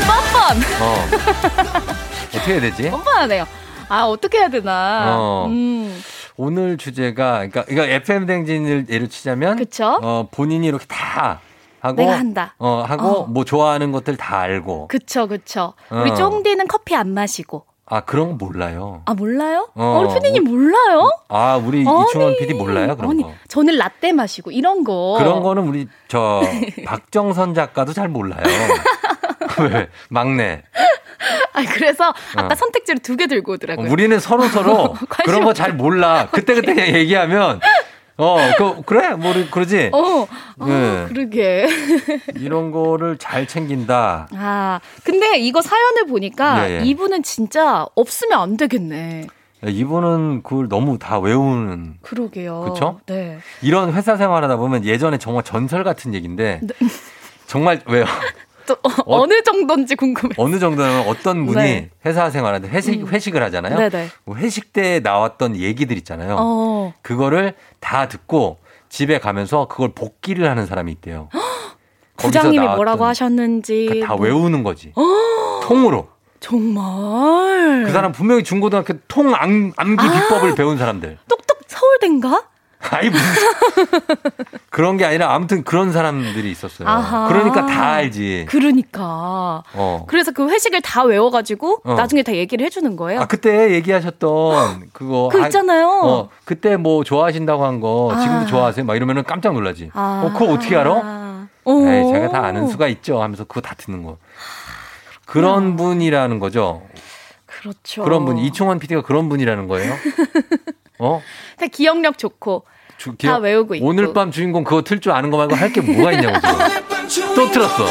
뻔뻔 어. 어떻게 해야 되지? 뻔뻔하네요. 아 어떻게 해야 되나? 어. 음. 오늘 주제가, 그러니까, 이거 FM 댕진을 예를 치자면, 그쵸? 어, 본인이 이렇게 다 하고, 내가 한다. 어, 하고, 어. 뭐 좋아하는 것들 다 알고. 그쵸 그쵸. 우리 어. 쫑디는 커피 안 마시고. 아, 그런 거 몰라요. 아 몰라요? 어. 어, 우리 피디님 몰라요? 아, 우리 아니. 이충원 PD 몰라요? 그런 아니 거. 저는 라떼 마시고 이런 거. 그런 거는 우리, 저, 박정선 작가도 잘 몰라요. 왜? 막내. 아 그래서 아까 어. 선택지를 두 개 들고 오더라고요. 우리는 서로 서로 그런 거 잘 몰라. 그때 그때 그냥 얘기하면 어, 그 그래 뭐 그러지. 어, 아, 네. 그러게. 이런 거를 잘 챙긴다. 아, 근데 이거 사연을 보니까 예, 예. 이분은 진짜 없으면 안 되겠네. 이분은 그걸 너무 다 외우는 그러게요. 그쵸? 네. 이런 회사 생활하다 보면 예전에 정말 전설 같은 얘기인데 정말 왜요? 또 어, 느 정도인지 궁금해. 어느 정도는 어떤 분이 네. 회사 생활하는데 회식 음. 회식을 하잖아요. 네네. 뭐 회식 때 나왔던 얘기들 있잖아요. 어. 그거를 다 듣고 집에 가면서 그걸 복기를 하는 사람이 있대요. 부장님이 뭐라고 하셨는지. 그러니까 다 뭐- 외우는 거지. 어, 통으로. 정말. 그 사람 분명히 중고등학교 통 암, 암기 아. 비법을 배운 사람들. 똑똑 서울대인가? 아이 무슨 그런 게 아니라 아무튼 그런 사람들이 있었어요. 아하. 그러니까 다 알지. 그러니까. 어. 그래서 그 회식을 다 외워가지고 어. 나중에 다 얘기를 해주는 거예요. 아 그때 얘기하셨던 그거 아, 있잖아요. 어, 그때 뭐 좋아하신다고 한거 아. 지금도 좋아하세요? 막 이러면은 깜짝 놀라지. 아. 어, 그거 어떻게 알아? 어. 에이, 제가 다 아는 수가 있죠. 하면서 그거 다 듣는 거. 그런 분이라는 거죠. 그렇죠. 그런 분 이충원 PD가 그런 분이라는 거예요. 어? 다 기억력 좋고 주- 다 외우고 있고. 오늘 밤 주인공 그거 틀 줄 아는 거 말고 할 게 뭐가 있냐고 지금. 또 틀었어. 어.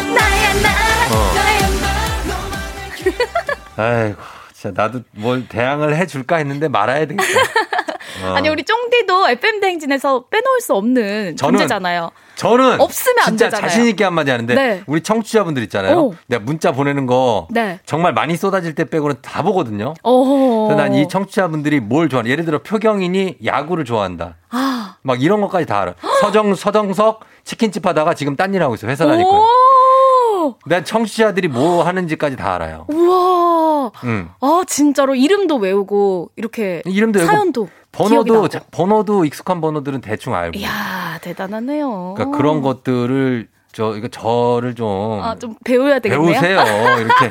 아이고, 진짜 나도 뭘 대항을 해줄까 했는데 말아야 되겠다. 어. 아니 우리 쫑디도 FM 대행진에서 빼놓을 수 없는 저는- 존재잖아요. 저는 없으면 안 되잖아요. 자신 있게 한마디 하는데 네. 우리 청취자분들 있잖아요. 오. 내가 문자 보내는 거 네. 정말 많이 쏟아질 때 빼고는 다 보거든요. 어. 난이 청취자분들이 뭘 좋아하는 예를 들어 표경인이 야구를 좋아한다. 아. 막 이런 것까지 다 알아. 서정 서정석 치킨집 하다가 지금 딴 일 하고 있어. 회사. 오. 난 청취자들이 뭐 하는지까지 다 알아요. 우와. 응. 아 진짜로 이름도 외우고 이렇게 이름도 사연도 번호도. 자- 번호도 익숙한 번호들은 대충 알고. 이야 대단하네요. 그러니까 그런 것들을 저 이거 저를 좀 아, 좀 배워야 되겠네요. 배우세요. 이렇게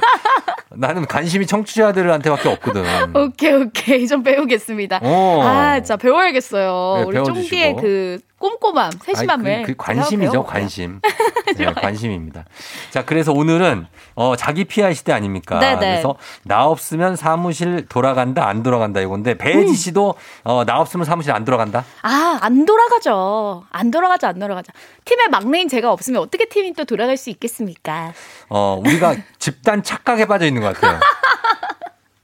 나는 관심이 청취자들한테밖에 없거든. 오케이 오케이 좀 배우겠습니다. 어. 아 진짜 배워야겠어요. 네, 우리. 쫑디의 그 꼼꼼함, 세심함을. 아니, 그, 그 관심이죠. 관심. 네, 관심입니다. 자, 그래서 오늘은 어, 자기 피할 시대 아닙니까? 네네. 그래서 나 없으면 사무실 돌아간다, 안 돌아간다 이건데 배지 음. 씨도 어, 나 없으면 사무실 안 돌아간다? 아, 안 돌아가죠. 안 돌아가죠, 안 돌아가죠. 팀의 막내인 제가 없으면 어떻게 팀이 또 돌아갈 수 있겠습니까? 어, 우리가 집단 착각에 빠져 있는 것 같아요.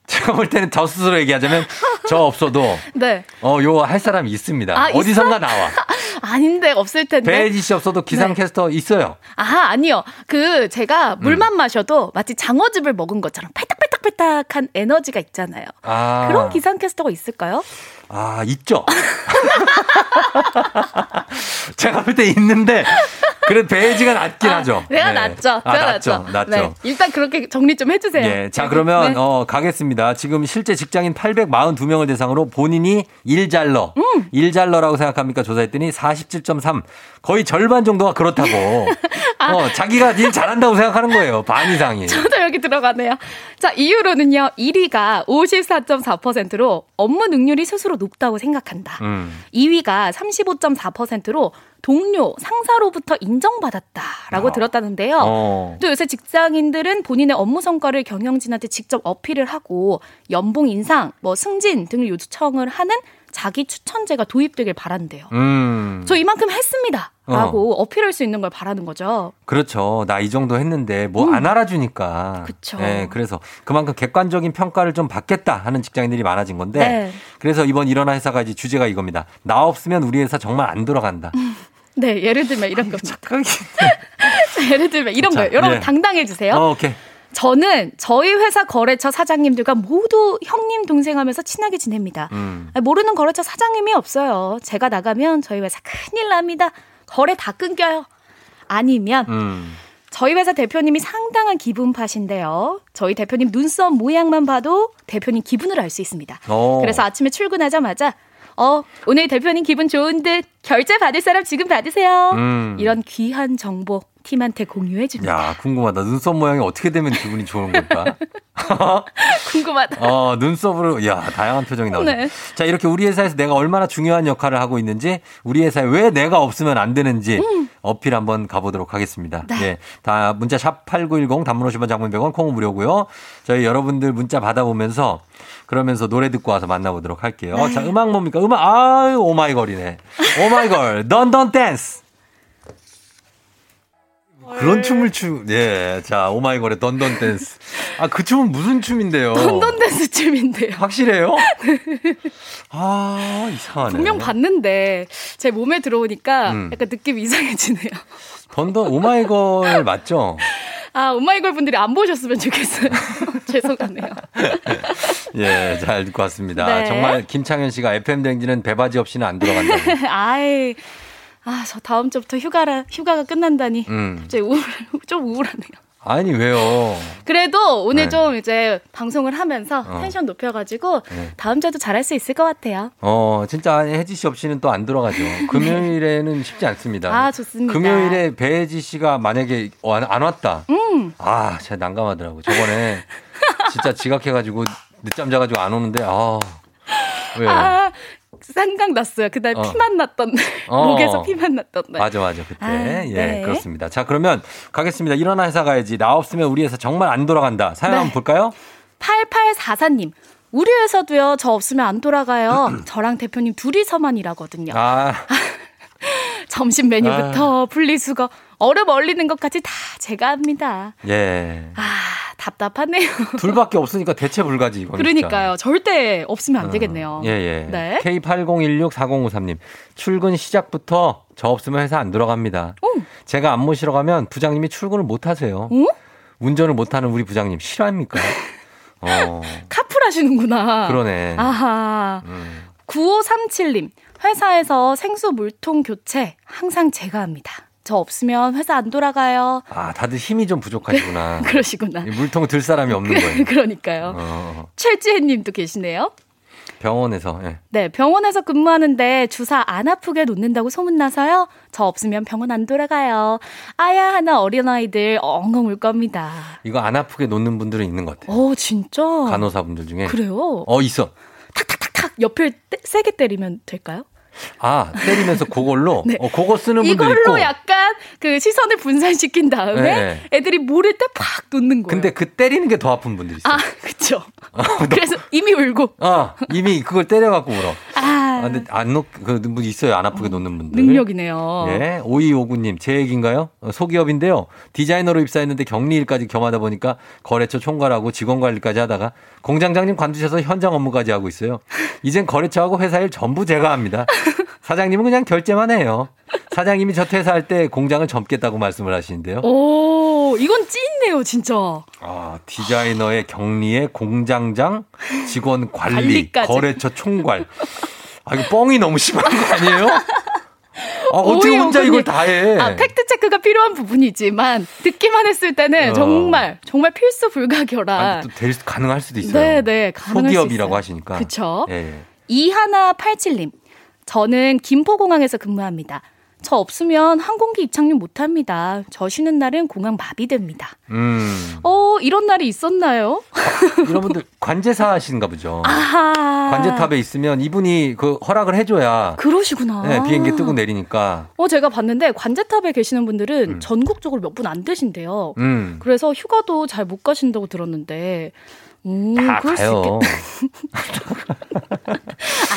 제가 볼 때는 저 스스로 얘기하자면 저 없어도 네. 어, 요 할 사람이 있습니다. 아, 어디선가 있어? 나와. 아닌데, 없을 텐데. 배지 씨 없어도 기상캐스터 있어요. 아, 아니요. 그, 제가 음. 물만 마셔도 마치 장어즙을 먹은 것처럼 팔딱팔딱팔딱한 에너지가 있잖아요. 아. 그런 기상캐스터가 있을까요? 아, 있죠. 제가 볼 때 있는데, 그래도 배지가 낮긴 하죠. 내가 네. 낫죠. 아, 낮죠. 낫죠. 낮죠. 네. 일단 그렇게 정리 좀 해주세요. 예. 자, 그러면, 네. 어, 가겠습니다. 지금 실제 직장인 842명을 대상으로 본인이 일잘러, 음. 일잘러라고 생각합니까? 조사했더니 47.3. 거의 절반 정도가 그렇다고. 아. 어, 자기가 일 잘한다고 생각하는 거예요. 반 이상이. 저도 여기 들어가네요. 자, 이유로는요. 1위가 54.4%로 업무 능률이 스스로 높다고 생각한다. 음. 2위가 35.4%로 동료, 상사로부터 인정받았다라고 아. 들었다는데요. 어. 또 요새 직장인들은 본인의 업무 성과를 경영진한테 직접 어필을 하고 연봉 인상, 뭐 승진 등을 요청을 하는 자기 추천제가 도입되길 바란대요. 음. 저 이만큼 했습니다. 라고 어. 필할 수 있는 걸 바라는 거죠. 그렇죠. 나 이 정도 했는데 뭐안 알아주니까. 음. 그쵸. 네, 그래서 그만큼 객관적인 평가를 좀 받겠다 하는 직장인들이 많아진 건데. 네. 그래서 이번 일어나 회사가 이제 주제가 이겁니다. 나 없으면 우리 회사 정말 안 돌아간다. 네, 예를 들면 이런 겁니다. 예를 들면 이런 자, 거예요. 여러분 예. 당당해 주세요. 어, 오케이. 저는 저희 회사 거래처 사장님들과 모두 형님 동생 하면서 친하게 지냅니다. 음. 모르는 거래처 사장님이 없어요. 제가 나가면 저희 회사 큰일 납니다. 거래 다 끊겨요. 아니면 음. 저희 회사 대표님이 상당한 기분 파신데요. 저희 대표님 눈썹 모양만 봐도 대표님 기분을 알 수 있습니다. 어. 그래서 아침에 출근하자마자 어 오늘 대표님 기분 좋은 듯 결제 받을 사람 지금 받으세요. 음. 이런 귀한 정보 팀한테 공유해 줍니다. 야, 궁금하다. 눈썹 모양이 어떻게 되면 기분이 좋은 걸까? 궁금하다. 어, 눈썹으로, 야, 다양한 표정이 나오네. 네. 자, 이렇게 우리 회사에서 내가 얼마나 중요한 역할을 하고 있는지, 우리 회사에 왜 내가 없으면 안 되는지, 어필 한번 가보도록 하겠습니다. 네. 예. 다 문자 샵 8910 단문 50원 장문 100원 콩은 무료고요. 저희 여러분들 문자 받아보면서 그러면서 노래 듣고 와서 만나보도록 할게요. 네. 자, 음악 뭡니까? 음악, 아유, 오마이걸이네. 오마이걸, Dun Dun Dance. 그런 춤을 추, 예. 자, 오마이걸의 Dun Dun Dance. 아, 그 춤은 무슨 춤인데요? 던던 댄스 춤인데요. 확실해요? 아, 이상하네. 분명 봤는데 제 몸에 들어오니까 음. 약간 느낌이 이상해지네요. 던던 오마이걸 맞죠? 아 오마이걸 분들이 안 보셨으면 좋겠어요. 죄송하네요. 예, 잘 듣고 왔습니다. 네. 정말 김창현 씨가 FM 댕지는 배바지 없이는 안 들어간다고. 아이 아 저 다음 주부터 휴가라 휴가가 끝난다니 음. 갑자기 우울 좀 우울하네요. 아니, 왜요? 그래도 오늘 네. 좀 이제 방송을 하면서 어. 텐션 높여가지고 네. 다음 주에도 잘할 수 있을 것 같아요. 어, 진짜 혜지 씨 없이는 또 안 들어가죠. 금요일에는 쉽지 않습니다. 아, 좋습니다. 금요일에 배혜지 씨가 만약에 어, 안, 안 왔다. 음. 아, 진짜 난감하더라고. 저번에 진짜 지각해가지고 늦잠 자가지고 안 오는데, 아. 왜요? 아 생각났어요. 그날 어. 피만 났던 날 어. 목에서 피만 났던 날. 맞아, 맞아. 그때. 아, 예, 네. 그렇습니다. 자, 그러면 가겠습니다. 일어나 회사 가야지. 나 없으면 우리 회사 정말 안 돌아간다. 사연 네. 한번 볼까요? 8844님. 우리 회사도요, 저 없으면 안 돌아가요. 저랑 대표님 둘이서만 일하거든요. 아, 점심 메뉴부터 분리수거, 얼음 얼리는 것까지 다 제가 합니다. 예. 아, 답답하네요. 둘밖에 없으니까 대체 불가지, 이거. 그러니까요. 절대 없으면 안 되겠네요. 예, 예. 네. K80164053님. 출근 시작부터 저 없으면 회사 안 들어갑니다. 제가 안 모시러 가면 부장님이 출근을 못 하세요. 어? 운전을 못 하는 우리 부장님 싫어합니까? 어, 카풀 하시는구나. 그러네. 아하. 음. 9537님. 회사에서 생수 물통 교체 항상 제가 합니다. 저 없으면 회사 안 돌아가요. 아, 다들 힘이 좀 부족하시구나. 그러시구나. 이 물통 들 사람이 없는 거예요. 그러니까요. 어, 최지혜 님도 계시네요. 병원에서. 예. 네, 병원에서 근무하는데 주사 안 아프게 놓는다고 소문나서요. 저 없으면 병원 안 돌아가요. 아야 하나 어린아이들 엉엉 울 겁니다. 이거 안 아프게 놓는 분들은 있는 것 같아요. 어, 진짜? 간호사분들 중에. 그래요? 어, 있어. 탁 옆을 때- 세게 때리면 될까요? 아, 때리면서 그걸로? 네. 어, 그거 쓰는 분도 이걸로 있고. 약간 그 시선을 분산시킨 다음에 네. 애들이 모를 때 팍 놓는 거예요. 근데 그 때리는 게 더 아픈 분들이 있어요. 아, 그쵸. 그래서 이미 울고. 어, 이미 그걸 때려갖고 울어. 아, 아, 근데 안 놓, 그 분 있어요. 안 아프게 놓는 분들. 능력이네요. 예, 5259님, 제 얘기인가요? 어, 소기업인데요. 디자이너로 입사했는데 격리 일까지 겸하다 보니까 거래처 총괄하고 직원 관리까지 하다가 공장장님 관두셔서 현장 업무까지 하고 있어요. 이젠 거래처하고 회사 일 전부 제가 합니다. 사장님은 그냥 결제만 해요. 사장님이 저 퇴사할 때 공장을 접겠다고 말씀을 하시는데요. 오, 이건 찐네요, 진짜. 아, 디자이너의 격리에 공장장, 직원 관리, 관리까지. 거래처 총괄. 아, 이거 뻥이 너무 심한 거 아니에요? 아, 어떻게 혼자. 이걸 다 해? 아, 팩트 체크가 필요한 부분이지만 듣기만 했을 때는 어. 정말 정말 필수 불가결한 아니, 또 될, 수- 가능할 수도 있어요. 네, 네, 가능할 수 소기업이라고. 하시니까. 그쵸. 예, 예. 이하나 87님. 저는 김포공항에서 근무합니다. 저 없으면 항공기 입착륙 못합니다. 저 쉬는 날은 공항 마비됩니다. 음. 어, 이런 날이 있었나요? 이런 분들 관제사 하시는가 보죠. 아하. 관제탑에 있으면 이분이 그 허락을 해줘야 그러시구나. 네, 비행기 뜨고 내리니까. 어, 제가 봤는데 관제탑에 계시는 분들은 전국적으로 몇 분 안 되신대요. 음. 그래서 휴가도 잘 못 가신다고 들었는데. 음, 다 가요.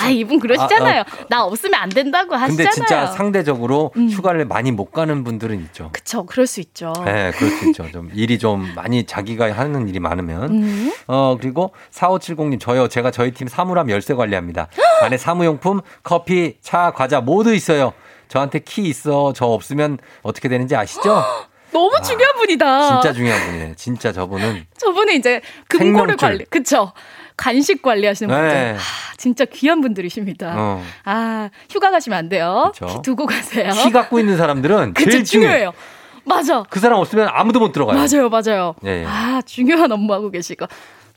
아, 이분 그러시잖아요. 아, 나 없으면 안 된다고 하시잖아요. 근데 진짜 상대적으로 휴가를 많이 못 가는 분들은 있죠. 그쵸, 그럴 수 있죠. 네, 그럴 수 있죠. 좀 일이 좀 많이 자기가 하는 일이 많으면. 음. 어, 그리고 4570님, 저요. 제가 저희 팀 사물함 열쇠 관리합니다. 안에 사무용품, 커피, 차, 과자 모두 있어요. 저한테 키 있어. 저 없으면 어떻게 되는지 아시죠? 너무 중요한 분이다. 진짜 중요한 분이에요. 진짜 저분은. 저분은 이제 금고를 생명줄. 관리, 그쵸. 간식 관리하시는 분들. 네. 하, 진짜 귀한 분들이십니다. 어. 아, 휴가 가시면 안 돼요. 그쵸. 키 두고 가세요. 키 갖고 있는 사람들은 그쵸, 제일 중요해요. 중요해요. 맞아. 그 사람 없으면 아무도 못 들어가요. 맞아요, 맞아요. 예, 예. 아, 중요한 업무하고 계시고.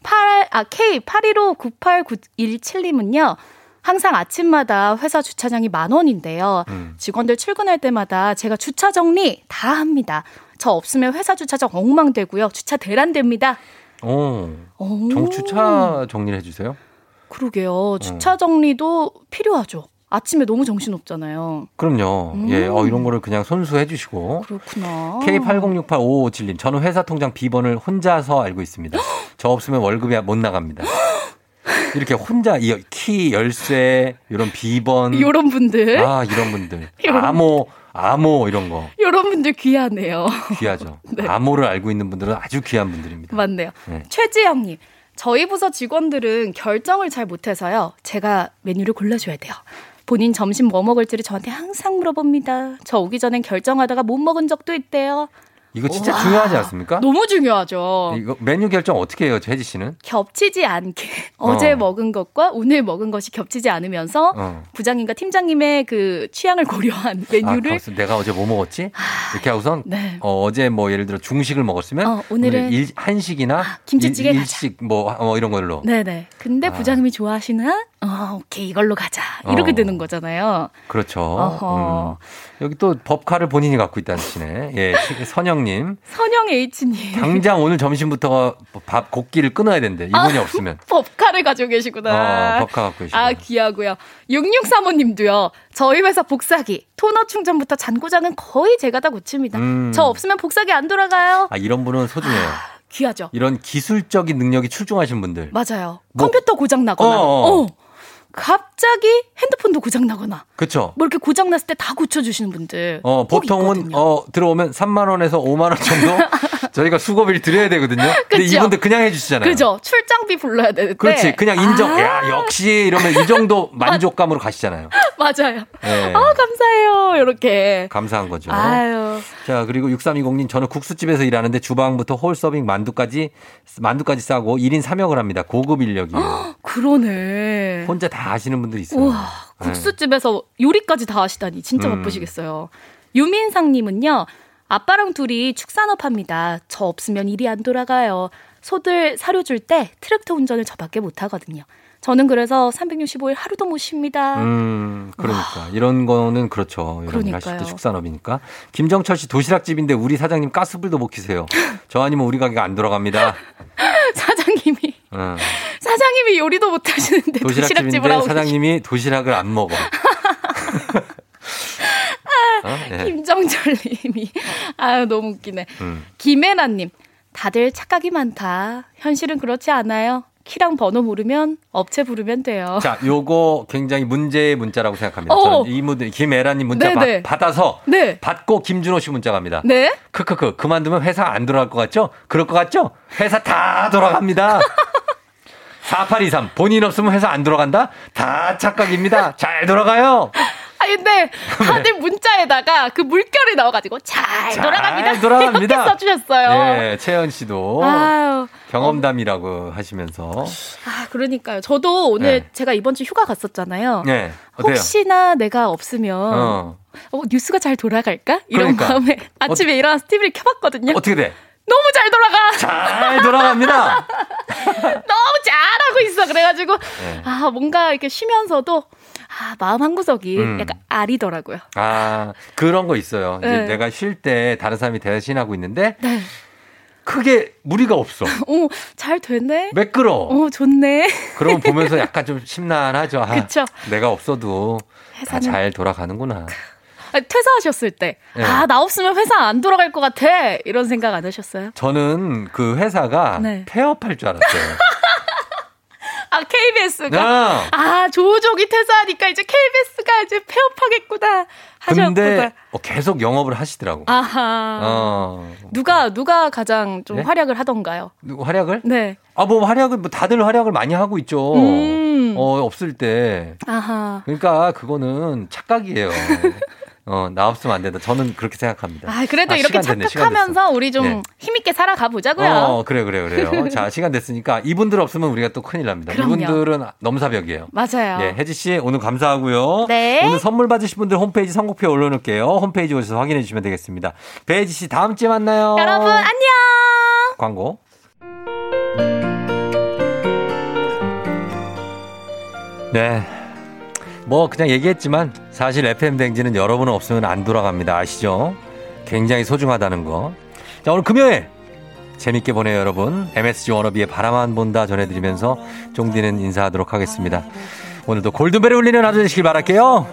8, 아, K81598917님은요, 항상 아침마다 회사 주차장이 만 원인데요. 음. 직원들 출근할 때마다 제가 주차 정리 다 합니다. 저 없으면 회사 주차장 엉망되고요. 주차 대란됩니다. 어. 오. 정주차 정리를 해주세요. 그러게요. 주차 정리도 필요하죠. 아침에 너무 정신없잖아요. 그럼요. 음. 예, 어, 이런 거를 그냥 손수해 주시고. 그렇구나. K80685557님, 저는 회사 통장 비번을 혼자서 알고 있습니다. 저 없으면 월급이 못 나갑니다. 이렇게 혼자 이키 열쇠 이런 비번 요런 분들. 아 이런 분들 요런 암호 암호 이런 거 요런 분들 귀하네요. 귀하죠. 네. 암호를 알고 있는 분들은 아주 귀한 분들입니다. 맞네요. 네. 최지영님. 저희 부서 직원들은 결정을 잘 못해서요. 제가 메뉴를 골라줘야 돼요. 본인 점심 뭐 먹을지를 저한테 항상 물어봅니다. 저 오기 전엔 결정하다가 못 먹은 적도 있대요. 이거 진짜 와. 중요하지 않습니까? 너무 중요하죠. 이거 메뉴 결정 어떻게 해요, 혜지 씨는? 겹치지 않게 어제 어. 먹은 것과 오늘 먹은 것이 겹치지 않으면서 어. 부장님과 팀장님의 그 취향을 고려한 아, 메뉴를 가만있어. 내가 어제 뭐 먹었지? 이렇게 하고선 네. 어, 어제 뭐 예를 들어 중식을 먹었으면 어, 오늘은 아, 오늘 일, 한식이나 김치찌개 일. 일식 뭐, 어, 이런 걸로. 네네. 근데 아. 부장님이 좋아하시는 어 오케이 이걸로 가자 이렇게 어. 되는 거잖아요. 그렇죠. 음. 여기 또 법카를 본인이 갖고 있다는 시네. 예, 선영님. 선영 H님. 당장 오늘 점심부터 밥 곱기를 끊어야 된대. 이분이 아, 없으면. 법카를 가지고 계시구나. 어, 법카 갖고 계시고. 아, 귀하고요. 6635님도요. 저희 회사 복사기, 토너 충전부터 잔고장은 거의 제가 다 고칩니다. 음. 저 없으면 복사기 안 돌아가요. 아, 이런 분은 소중해요. 귀하죠. 이런 기술적인 능력이 출중하신 분들. 맞아요. 뭐- 컴퓨터 고장 나거나. 어, 어. 어. 갑자기 핸드폰도 고장 나거나. 그쵸? 뭐 이렇게 고장 났을 때 다 고쳐주시는 분들. 어, 꼭 보통은, 있거든요. 어, 들어오면 3만원에서 5만원 정도 저희가 수고비를 드려야 되거든요. 근데? 이분들 그냥 해주시잖아요. 그죠? 출장비 불러야 되는데. 그렇지. 그냥 인정. 아, 야, 역시 이러면 이 정도 만족감으로 가시잖아요. 맞아요. 예. 아, 감사해요. 이렇게. 감사한 거죠. 아유. 자, 그리고 6320님, 저는 국수집에서 일하는데 주방부터 홀 서빙 만두까지, 만두까지 싸고 1인 3역을 합니다. 고급 인력이에요. 그러네. 혼자 다 하시는 분들이 있어요. 우와, 국수집에서 요리까지 다 하시다니 진짜 음. 바쁘시겠어요. 유민상님은요, 아빠랑 둘이 축산업 합니다. 저 없으면 일이 안 돌아가요. 소들 사료 줄 때 트랙터 운전을 저밖에 못 하거든요. 저는 그래서 365일 하루도 못 쉽니다. 음, 그러니까. 이런 거는 그렇죠. 이런 그러니까요. 축산업이니까. 김정철 씨 도시락집인데 우리 사장님 가스불도 못 키세요. 저 아니면 우리 가게가 안 돌아갑니다. 사장님이 응. 사장님이 요리도 못 하시는데 도시락집을 도시락집인데 하고 사장님이 도시락을 안 먹어. 예. 김정철님이 아유 너무 웃기네. 음. 김혜나님 다들 착각이 많다. 현실은 그렇지 않아요. 키랑 번호 모르면 업체 부르면 돼요. 자, 요거 굉장히 문제의 문자라고 생각합니다. 어. 저는 이 문제 김애라님 문자 네네. 받, 받아서 네. 받고 김준호 씨 문자 갑니다. 네. 크크크 그만두면 회사 안 돌아갈 것 같죠? 그럴 것 같죠? 회사 다 돌아갑니다. 4823 본인 없으면 회사 안 돌아간다? 다 착각입니다. 잘 돌아가요. 아 근데 다들 문자에다가 그 물결이 나와가지고 잘, 잘 돌아갑니다. 돌아갑니다. 이렇게 써주셨어요. 네, 채연 씨도 아유. 경험담이라고 하시면서 아 그러니까요. 저도 오늘 네. 제가 이번 주 휴가 갔었잖아요. 네, 어때요? 혹시나 내가 없으면 어. 어, 뉴스가 잘 돌아갈까? 이런 그러니까. 마음에 아침에 일어나서 TV를 켜봤거든요. 어떻게 돼? 너무 잘 돌아가. 잘 돌아갑니다. 너무 잘하고 있어. 그래가지고 네. 아 뭔가 이렇게 쉬면서도 아 마음 한 구석이 음. 약간 아리더라고요. 아, 그런 거 있어요. 이제 네. 내가 쉴 때 다른 사람이 대신하고 있는데 네. 크게 무리가 없어. 어, 잘 됐네. 매끄러. 어, 좋네. 그러면 보면서 약간 좀 심란하죠. 아, 그쵸. 내가 없어도 다 회사는- 잘 돌아가는구나. 아, 퇴사하셨을 때, 네. 아, 나 없으면 회사 안 돌아갈 것 같아. 이런 생각 안 하셨어요? 저는 그 회사가 네. 폐업할 줄 알았어요. 아, KBS가? 아. 아, 조종이 퇴사하니까 이제 KBS가 이제 폐업하겠구나. 하셨구나. 근데 어, 계속 영업을 하시더라고. 아하. 어. 누가, 누가 가장 좀 네? 활약을 하던가요? 누구 활약을? 네. 아, 뭐 활약을 뭐 다들 활약을 많이 하고 있죠. 음. 어, 없을 때. 아하. 그러니까 그거는 착각이에요. 어, 나 없으면 안 된다. 저는 그렇게 생각합니다. 아, 그래도 아, 이렇게 착각하면서 우리 좀 네. 힘있게 살아가 보자고요. 어, 그래, 그래, 그래요. 자, 시간 됐으니까 이분들 없으면 우리가 또 큰일 납니다. 그럼요. 이분들은 넘사벽이에요. 맞아요. 예, 혜지 씨 오늘 감사하고요. 네. 오늘 선물 받으실 분들 홈페이지 선곡표 올려놓을게요. 홈페이지 오셔서 확인해 주시면 되겠습니다. 배혜지 씨 다음 주에 만나요. 여러분, 안녕! 광고. 네. 뭐 그냥 얘기했지만 사실 FM 댕지는 여러분 없으면 안 돌아갑니다. 아시죠? 굉장히 소중하다는 거. 자, 오늘 금요일 재밌게 보내요, 여러분. MSG 워너비의 바라만 본다 전해드리면서 쫑디는 인사하도록 하겠습니다. 오늘도 골든벨을 울리는 하루 되시길 바랄게요.